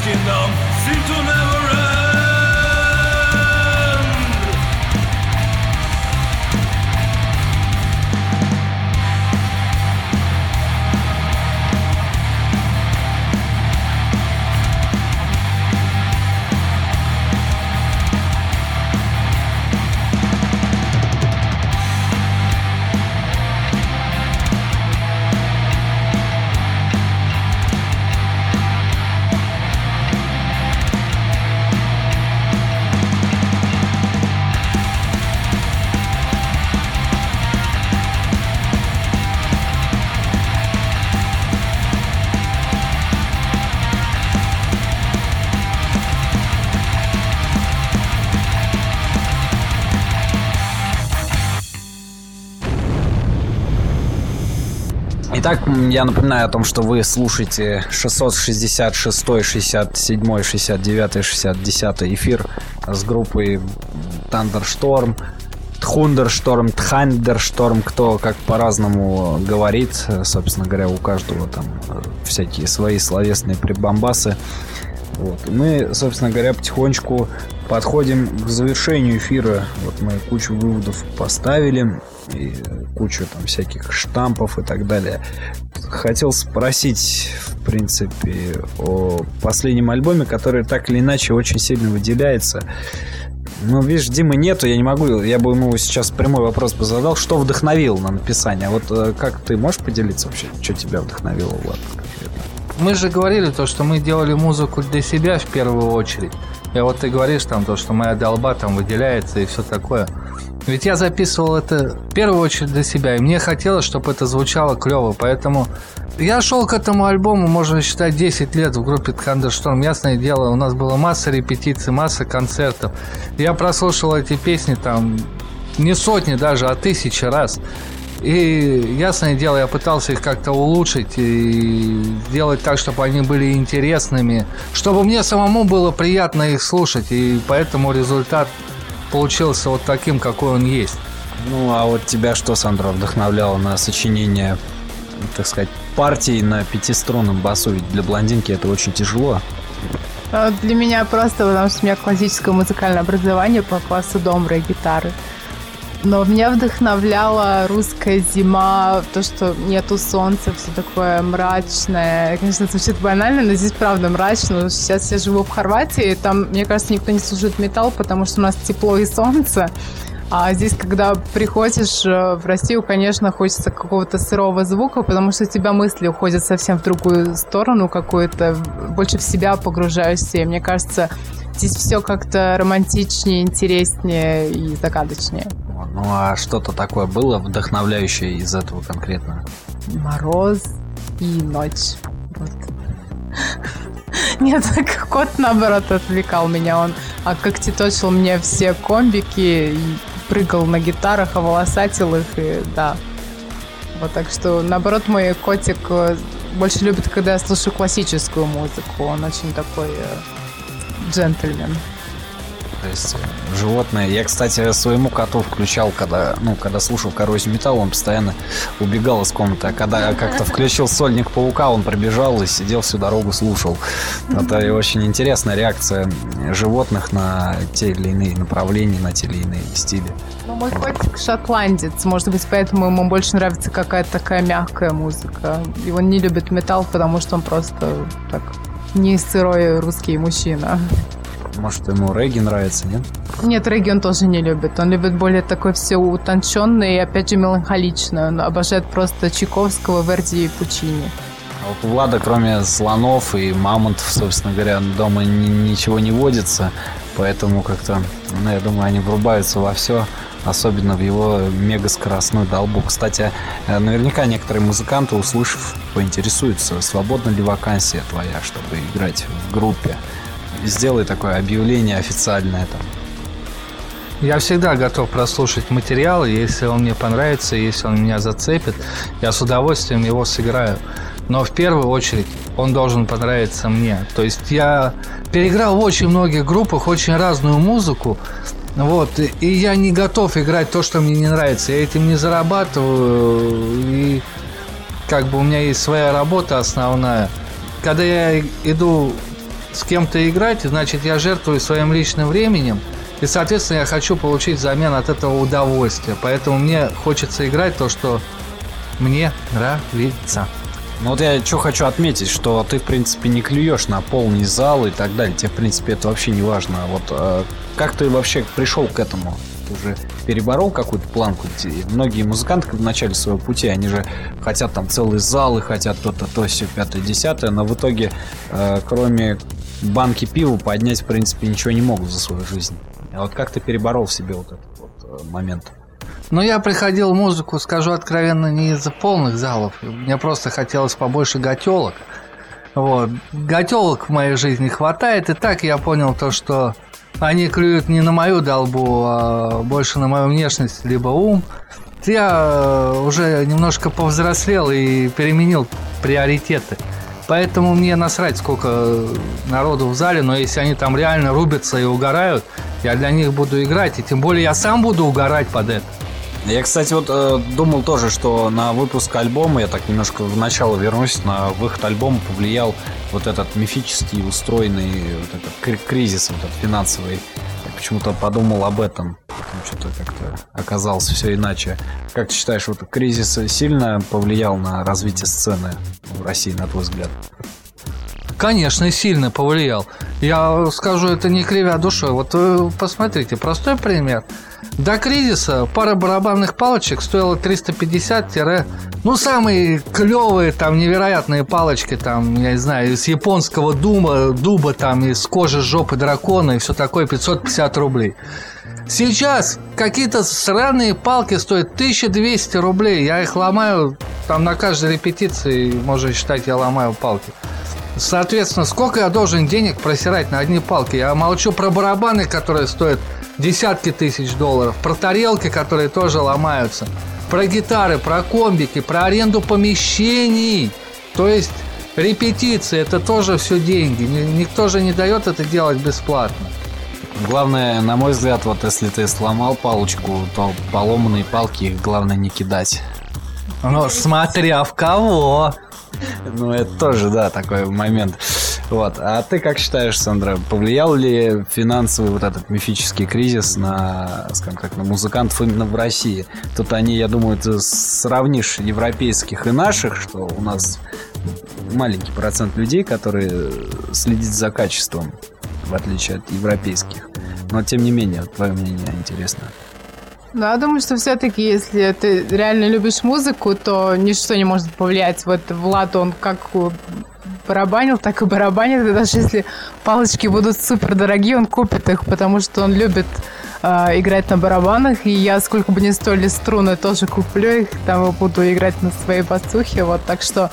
Skin of Symptom я напоминаю о том, что вы слушаете 666, 67, 69, 60 эфир с группой Thunderstorm. Тхундершторм, Тхандершторм, кто как по-разному говорит. Собственно говоря, у каждого там всякие свои словесные прибамбасы. Вот. Мы, собственно говоря, потихонечку подходим к завершению эфира. Вот мы кучу выводов поставили, и кучу там всяких штампов и так далее. Хотел спросить, в принципе, о последнем альбоме, который так или иначе очень сильно выделяется. Ну, видишь, Димы нету, я не могу, я бы ему сейчас прямой вопрос бы задал, что вдохновил на написание. Вот э, как ты можешь поделиться вообще, что тебя вдохновило, Влад? Мы же говорили то, что мы делали музыку для себя в первую очередь. И вот ты говоришь там то, что моя долба там выделяется и все такое. Ведь я записывал это в первую очередь для себя, и мне хотелось, чтобы это звучало клево, поэтому я шел к этому альбому, можно считать, 10 лет в группе Thunderstorm. Ясное дело, у нас было масса репетиций, масса концертов. Я прослушал эти песни там не сотни даже, а тысячи раз. И, ясное дело, я пытался их как-то улучшить и сделать так, чтобы они были интересными, чтобы мне самому было приятно их слушать, и поэтому результат получился вот таким, какой он есть. Ну, а вот тебя что, Сандра, вдохновляло на сочинение, так сказать, партий на пятиструнном басу? Ведь для блондинки это очень тяжело. А Для меня просто, потому что у меня классическое музыкальное образование по классу домбра и гитары. Но меня вдохновляла русская зима, то, что нету солнца, все такое мрачное. Конечно, это звучит банально, но здесь правда мрачно. Сейчас я живу в Хорватии, там, мне кажется, никто не слушает металл, потому что у нас тепло и солнце. А здесь, когда приходишь э, в Россию, конечно, хочется какого-то сырого звука, потому что у тебя мысли уходят совсем в другую сторону какую-то, больше в себя погружаешься. И мне кажется, здесь все как-то романтичнее, интереснее и загадочнее. Ну, а что-то такое было вдохновляющее из этого конкретно? Мороз и ночь. Вот. Нет, кот наоборот отвлекал меня. Он а как титочил мне все комбики прыгал на гитарах, а волосатил их, и да. Вот так что, наоборот, мой котик э, больше любит, когда я слушаю классическую музыку. Он очень такой э, джентльмен. То есть э, животное. Я, кстати, своему коту включал, когда, ну, когда слушал коррозию металла, он постоянно убегал из комнаты. А когда как-то (laughs) включил сольник паука, он пробежал и сидел всю дорогу слушал. Это очень интересная реакция животных на те или иные направления, на те или иные стили. Ну, мой котик шотландец. Может быть, поэтому ему больше нравится какая-то такая мягкая музыка. И он не любит металл, потому что он просто так не сырой русский мужчина. Может, ему регги нравится, нет? Нет, регги он тоже не любит. Он любит более такой все утонченное и опять же меланхоличное. Он обожает просто Чайковского, Верди и Пучини. А вот у Влада, кроме слонов и мамонтов, собственно говоря, дома ни- ничего не водится. Поэтому как-то, ну, я думаю, они врубаются во все, особенно в его мегаскоростную долбу. Кстати, э, наверняка некоторые музыканты, услышав, поинтересуются, свободна ли вакансия твоя, чтобы играть в группе. Сделай такое объявление официальное там. Я всегда готов прослушать материал, если он мне понравится, если он меня зацепит, я с удовольствием его сыграю. Но в первую очередь он должен понравиться мне. То есть я переиграл в очень многих группах очень разную музыку, вот, и я не готов играть то, что мне не нравится. Я этим не зарабатываю, и как бы у меня есть своя работа основная. Когда я иду с кем-то играть, значит, я жертвую своим личным временем, и, соответственно, я хочу получить взамен от этого удовольствие. Поэтому мне хочется играть то, что мне нравится. Ну вот я что хочу отметить, что ты, в принципе, не клюешь на полный зал и так далее. Тебе, в принципе, это вообще не важно. Вот э, как ты вообще пришел к этому? Ты уже переборол какую-то планку? Многие музыканты в начале своего пути, они же хотят там целые залы, хотят то-то, то, все пятое, десятое, но в итоге, э, кроме банки пива, поднять, в принципе, ничего не могут за свою жизнь. А вот как ты переборол в себе вот этот вот э, момент? Но я приходил музыку, скажу откровенно, не из-за полных залов. Мне просто хотелось побольше готелок. Вот. Готелок в моей жизни хватает. И так я понял то, что они клюют не на мою долбу, а больше на мою внешность, либо ум. я уже немножко повзрослел и переменил приоритеты. Поэтому мне насрать, сколько народу в зале, но если они там реально рубятся и угорают, я для них буду играть, и тем более я сам буду угорать под это. Я, кстати, вот э, думал тоже, что на выпуск альбома, я так немножко в начало вернусь, на выход альбома повлиял вот этот мифический устроенный вот этот кризис вот этот финансовый. Почему-то подумал об этом. Что-то как-то оказалось все иначе. Как ты считаешь, вот кризис сильно повлиял на развитие сцены в России, на твой взгляд? Конечно, сильно повлиял. Я скажу это не кривя душой. Вот вы посмотрите, простой пример – до кризиса пара барабанных палочек стоила 350 ну, самые клевые, там, невероятные палочки, там, я не знаю, из японского дума, дуба, там, из кожи жопы дракона и все такое, 550 рублей. Сейчас какие-то сраные палки стоят 1200 рублей. Я их ломаю там на каждой репетиции, можно считать, я ломаю палки. Соответственно, сколько я должен денег просирать на одни палки? Я молчу про барабаны, которые стоят десятки тысяч долларов, про тарелки, которые тоже ломаются, про гитары, про комбики, про аренду помещений. То есть репетиции, это тоже все деньги. Никто же не дает это делать бесплатно. Главное, на мой взгляд, вот если ты сломал палочку, то поломанные палки их главное не кидать. Ну, смотря в кого. Ну, это тоже, да, такой момент. Вот. А ты как считаешь, Сандра, повлиял ли финансовый вот этот мифический кризис на, скажем так, на музыкантов именно в России? Тут они, я думаю, ты сравнишь европейских и наших, что у нас маленький процент людей, которые следит за качеством, в отличие от европейских. Но, тем не менее, твое мнение интересно. Ну, я думаю, что все-таки, если ты реально любишь музыку, то ничто не может повлиять. Вот Влад, он как барабанил, так и барабанит. И даже если палочки будут супер дорогие, он купит их, потому что он любит э, играть на барабанах. И я, сколько бы ни стоили струны, тоже куплю их, там буду играть на своей басухе. Вот, так что,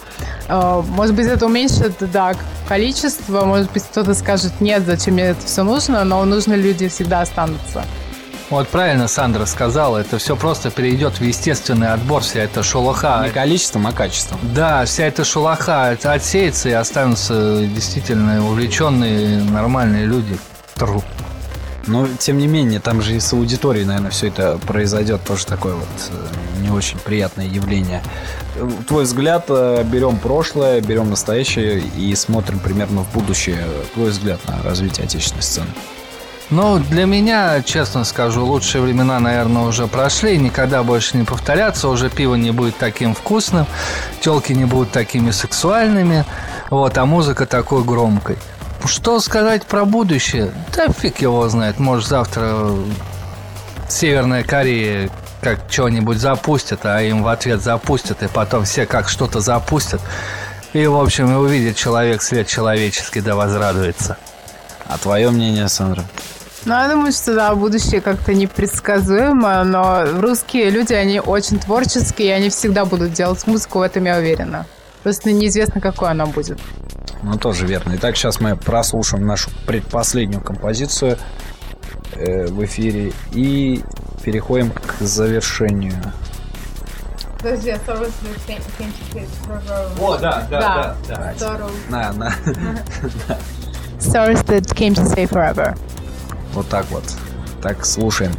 э, может быть, это уменьшит, да, количество. Может быть, кто-то скажет, нет, зачем мне это все нужно, но нужные люди всегда останутся. Вот правильно Сандра сказала, это все просто перейдет в естественный отбор, вся эта шелуха. Не количеством, а качеством. Да, вся эта шелуха отсеется и останутся действительно увлеченные нормальные люди. Тру. Но, тем не менее, там же и с аудиторией, наверное, все это произойдет. Тоже такое вот э, не очень приятное явление. Твой взгляд, э, берем прошлое, берем настоящее и смотрим примерно в будущее. Твой взгляд на развитие отечественной сцены. Ну, для меня, честно скажу, лучшие времена, наверное, уже прошли. Никогда больше не повторятся. Уже пиво не будет таким вкусным, телки не будут такими сексуальными, вот, а музыка такой громкой. Что сказать про будущее? Да фиг его знает. Может, завтра Северная Корея как что-нибудь запустят, а им в ответ запустят, и потом все как что-то запустят. И, в общем, и увидит человек свет человеческий, да возрадуется. А твое мнение, Сандра? Ну, я думаю, что да, будущее как-то непредсказуемо, но русские люди, они очень творческие, и они всегда будут делать музыку, в этом я уверена. Просто неизвестно, какой она будет. Ну, тоже верно. Итак, сейчас мы прослушаем нашу предпоследнюю композицию э, в эфире и переходим к завершению. Подожди, а О, да, да, да. да. На, на. (laughs) Stars that came to stay forever. Вот так вот. Так, слушаем.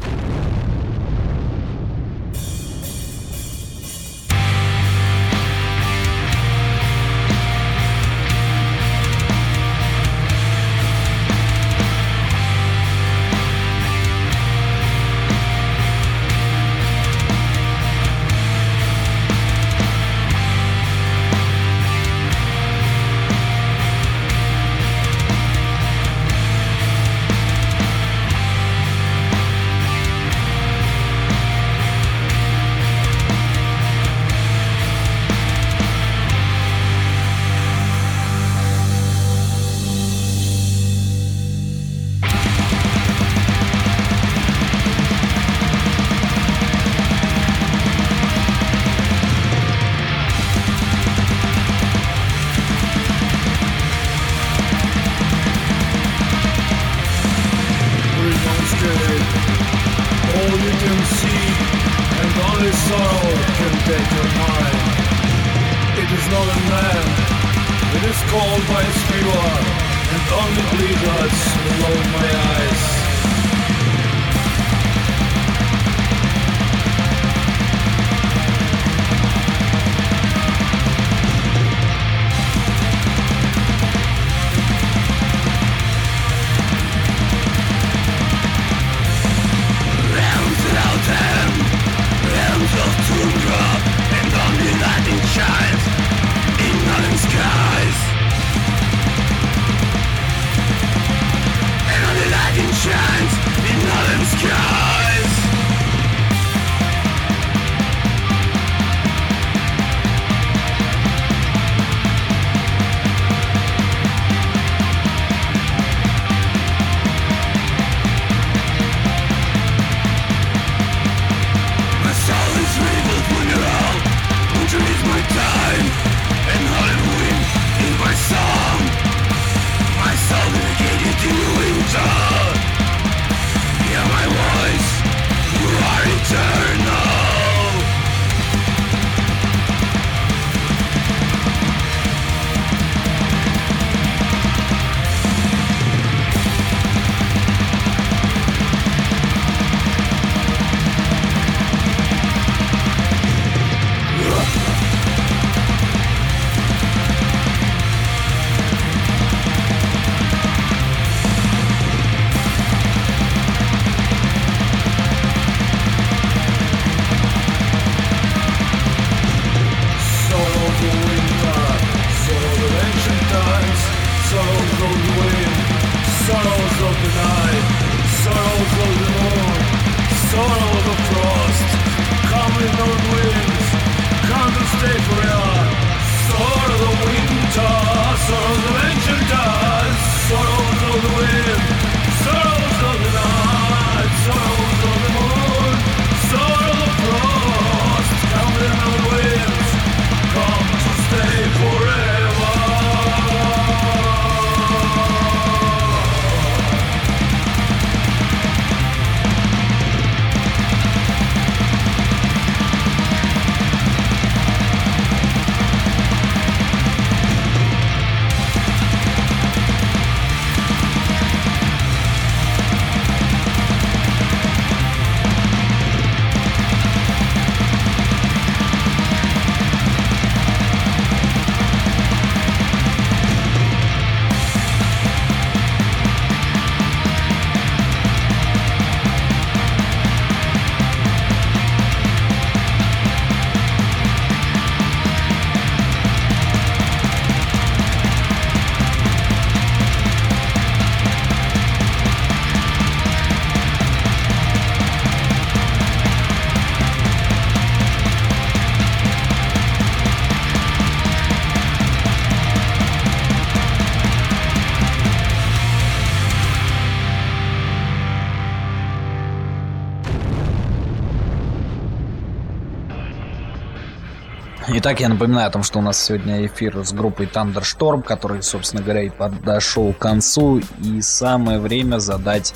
Итак, я напоминаю о том, что у нас сегодня эфир с группой Thunderstorm, который, собственно говоря, и подошел к концу. И самое время задать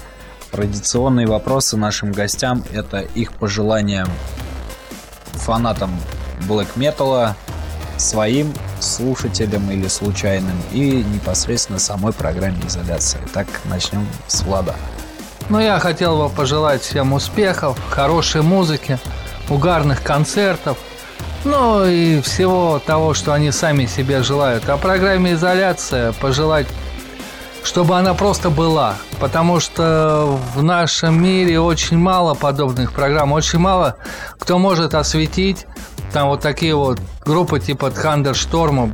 традиционные вопросы нашим гостям. Это их пожелания фанатам Black Metal, своим слушателям или случайным, и непосредственно самой программе изоляции. Так, начнем с Влада. Ну, я хотел бы пожелать всем успехов, хорошей музыки, угарных концертов, ну и всего того, что они сами себе желают. А программе «Изоляция» пожелать, чтобы она просто была. Потому что в нашем мире очень мало подобных программ, очень мало кто может осветить там вот такие вот группы типа Thunderstorm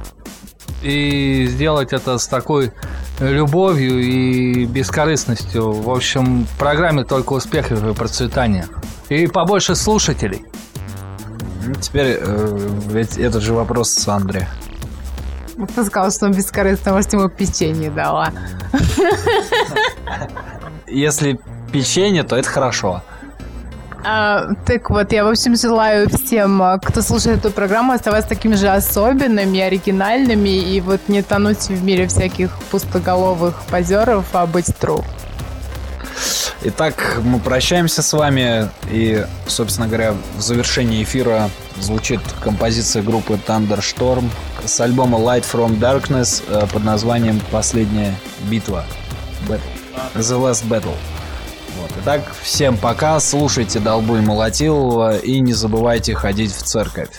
и сделать это с такой любовью и бескорыстностью. В общем, в программе только успехов и процветания. И побольше слушателей. Ну, Теперь э, ведь этот же вопрос Сандре. Кто сказал, что он бескорыстно, может, ему печенье дала. Если печенье, то это хорошо. А, так вот, я, в общем, желаю всем, а, кто слушает эту программу, оставаться такими же особенными, оригинальными и вот не тонуть в мире всяких пустоголовых позеров, а быть true. Итак, мы прощаемся с вами. И, собственно говоря, в завершении эфира звучит композиция группы Thunderstorm с альбома Light from Darkness э, под названием «Последняя битва». Battle. The Last Battle. Вот. Итак, всем пока, слушайте Долбу и Молотилова и не забывайте ходить в церковь.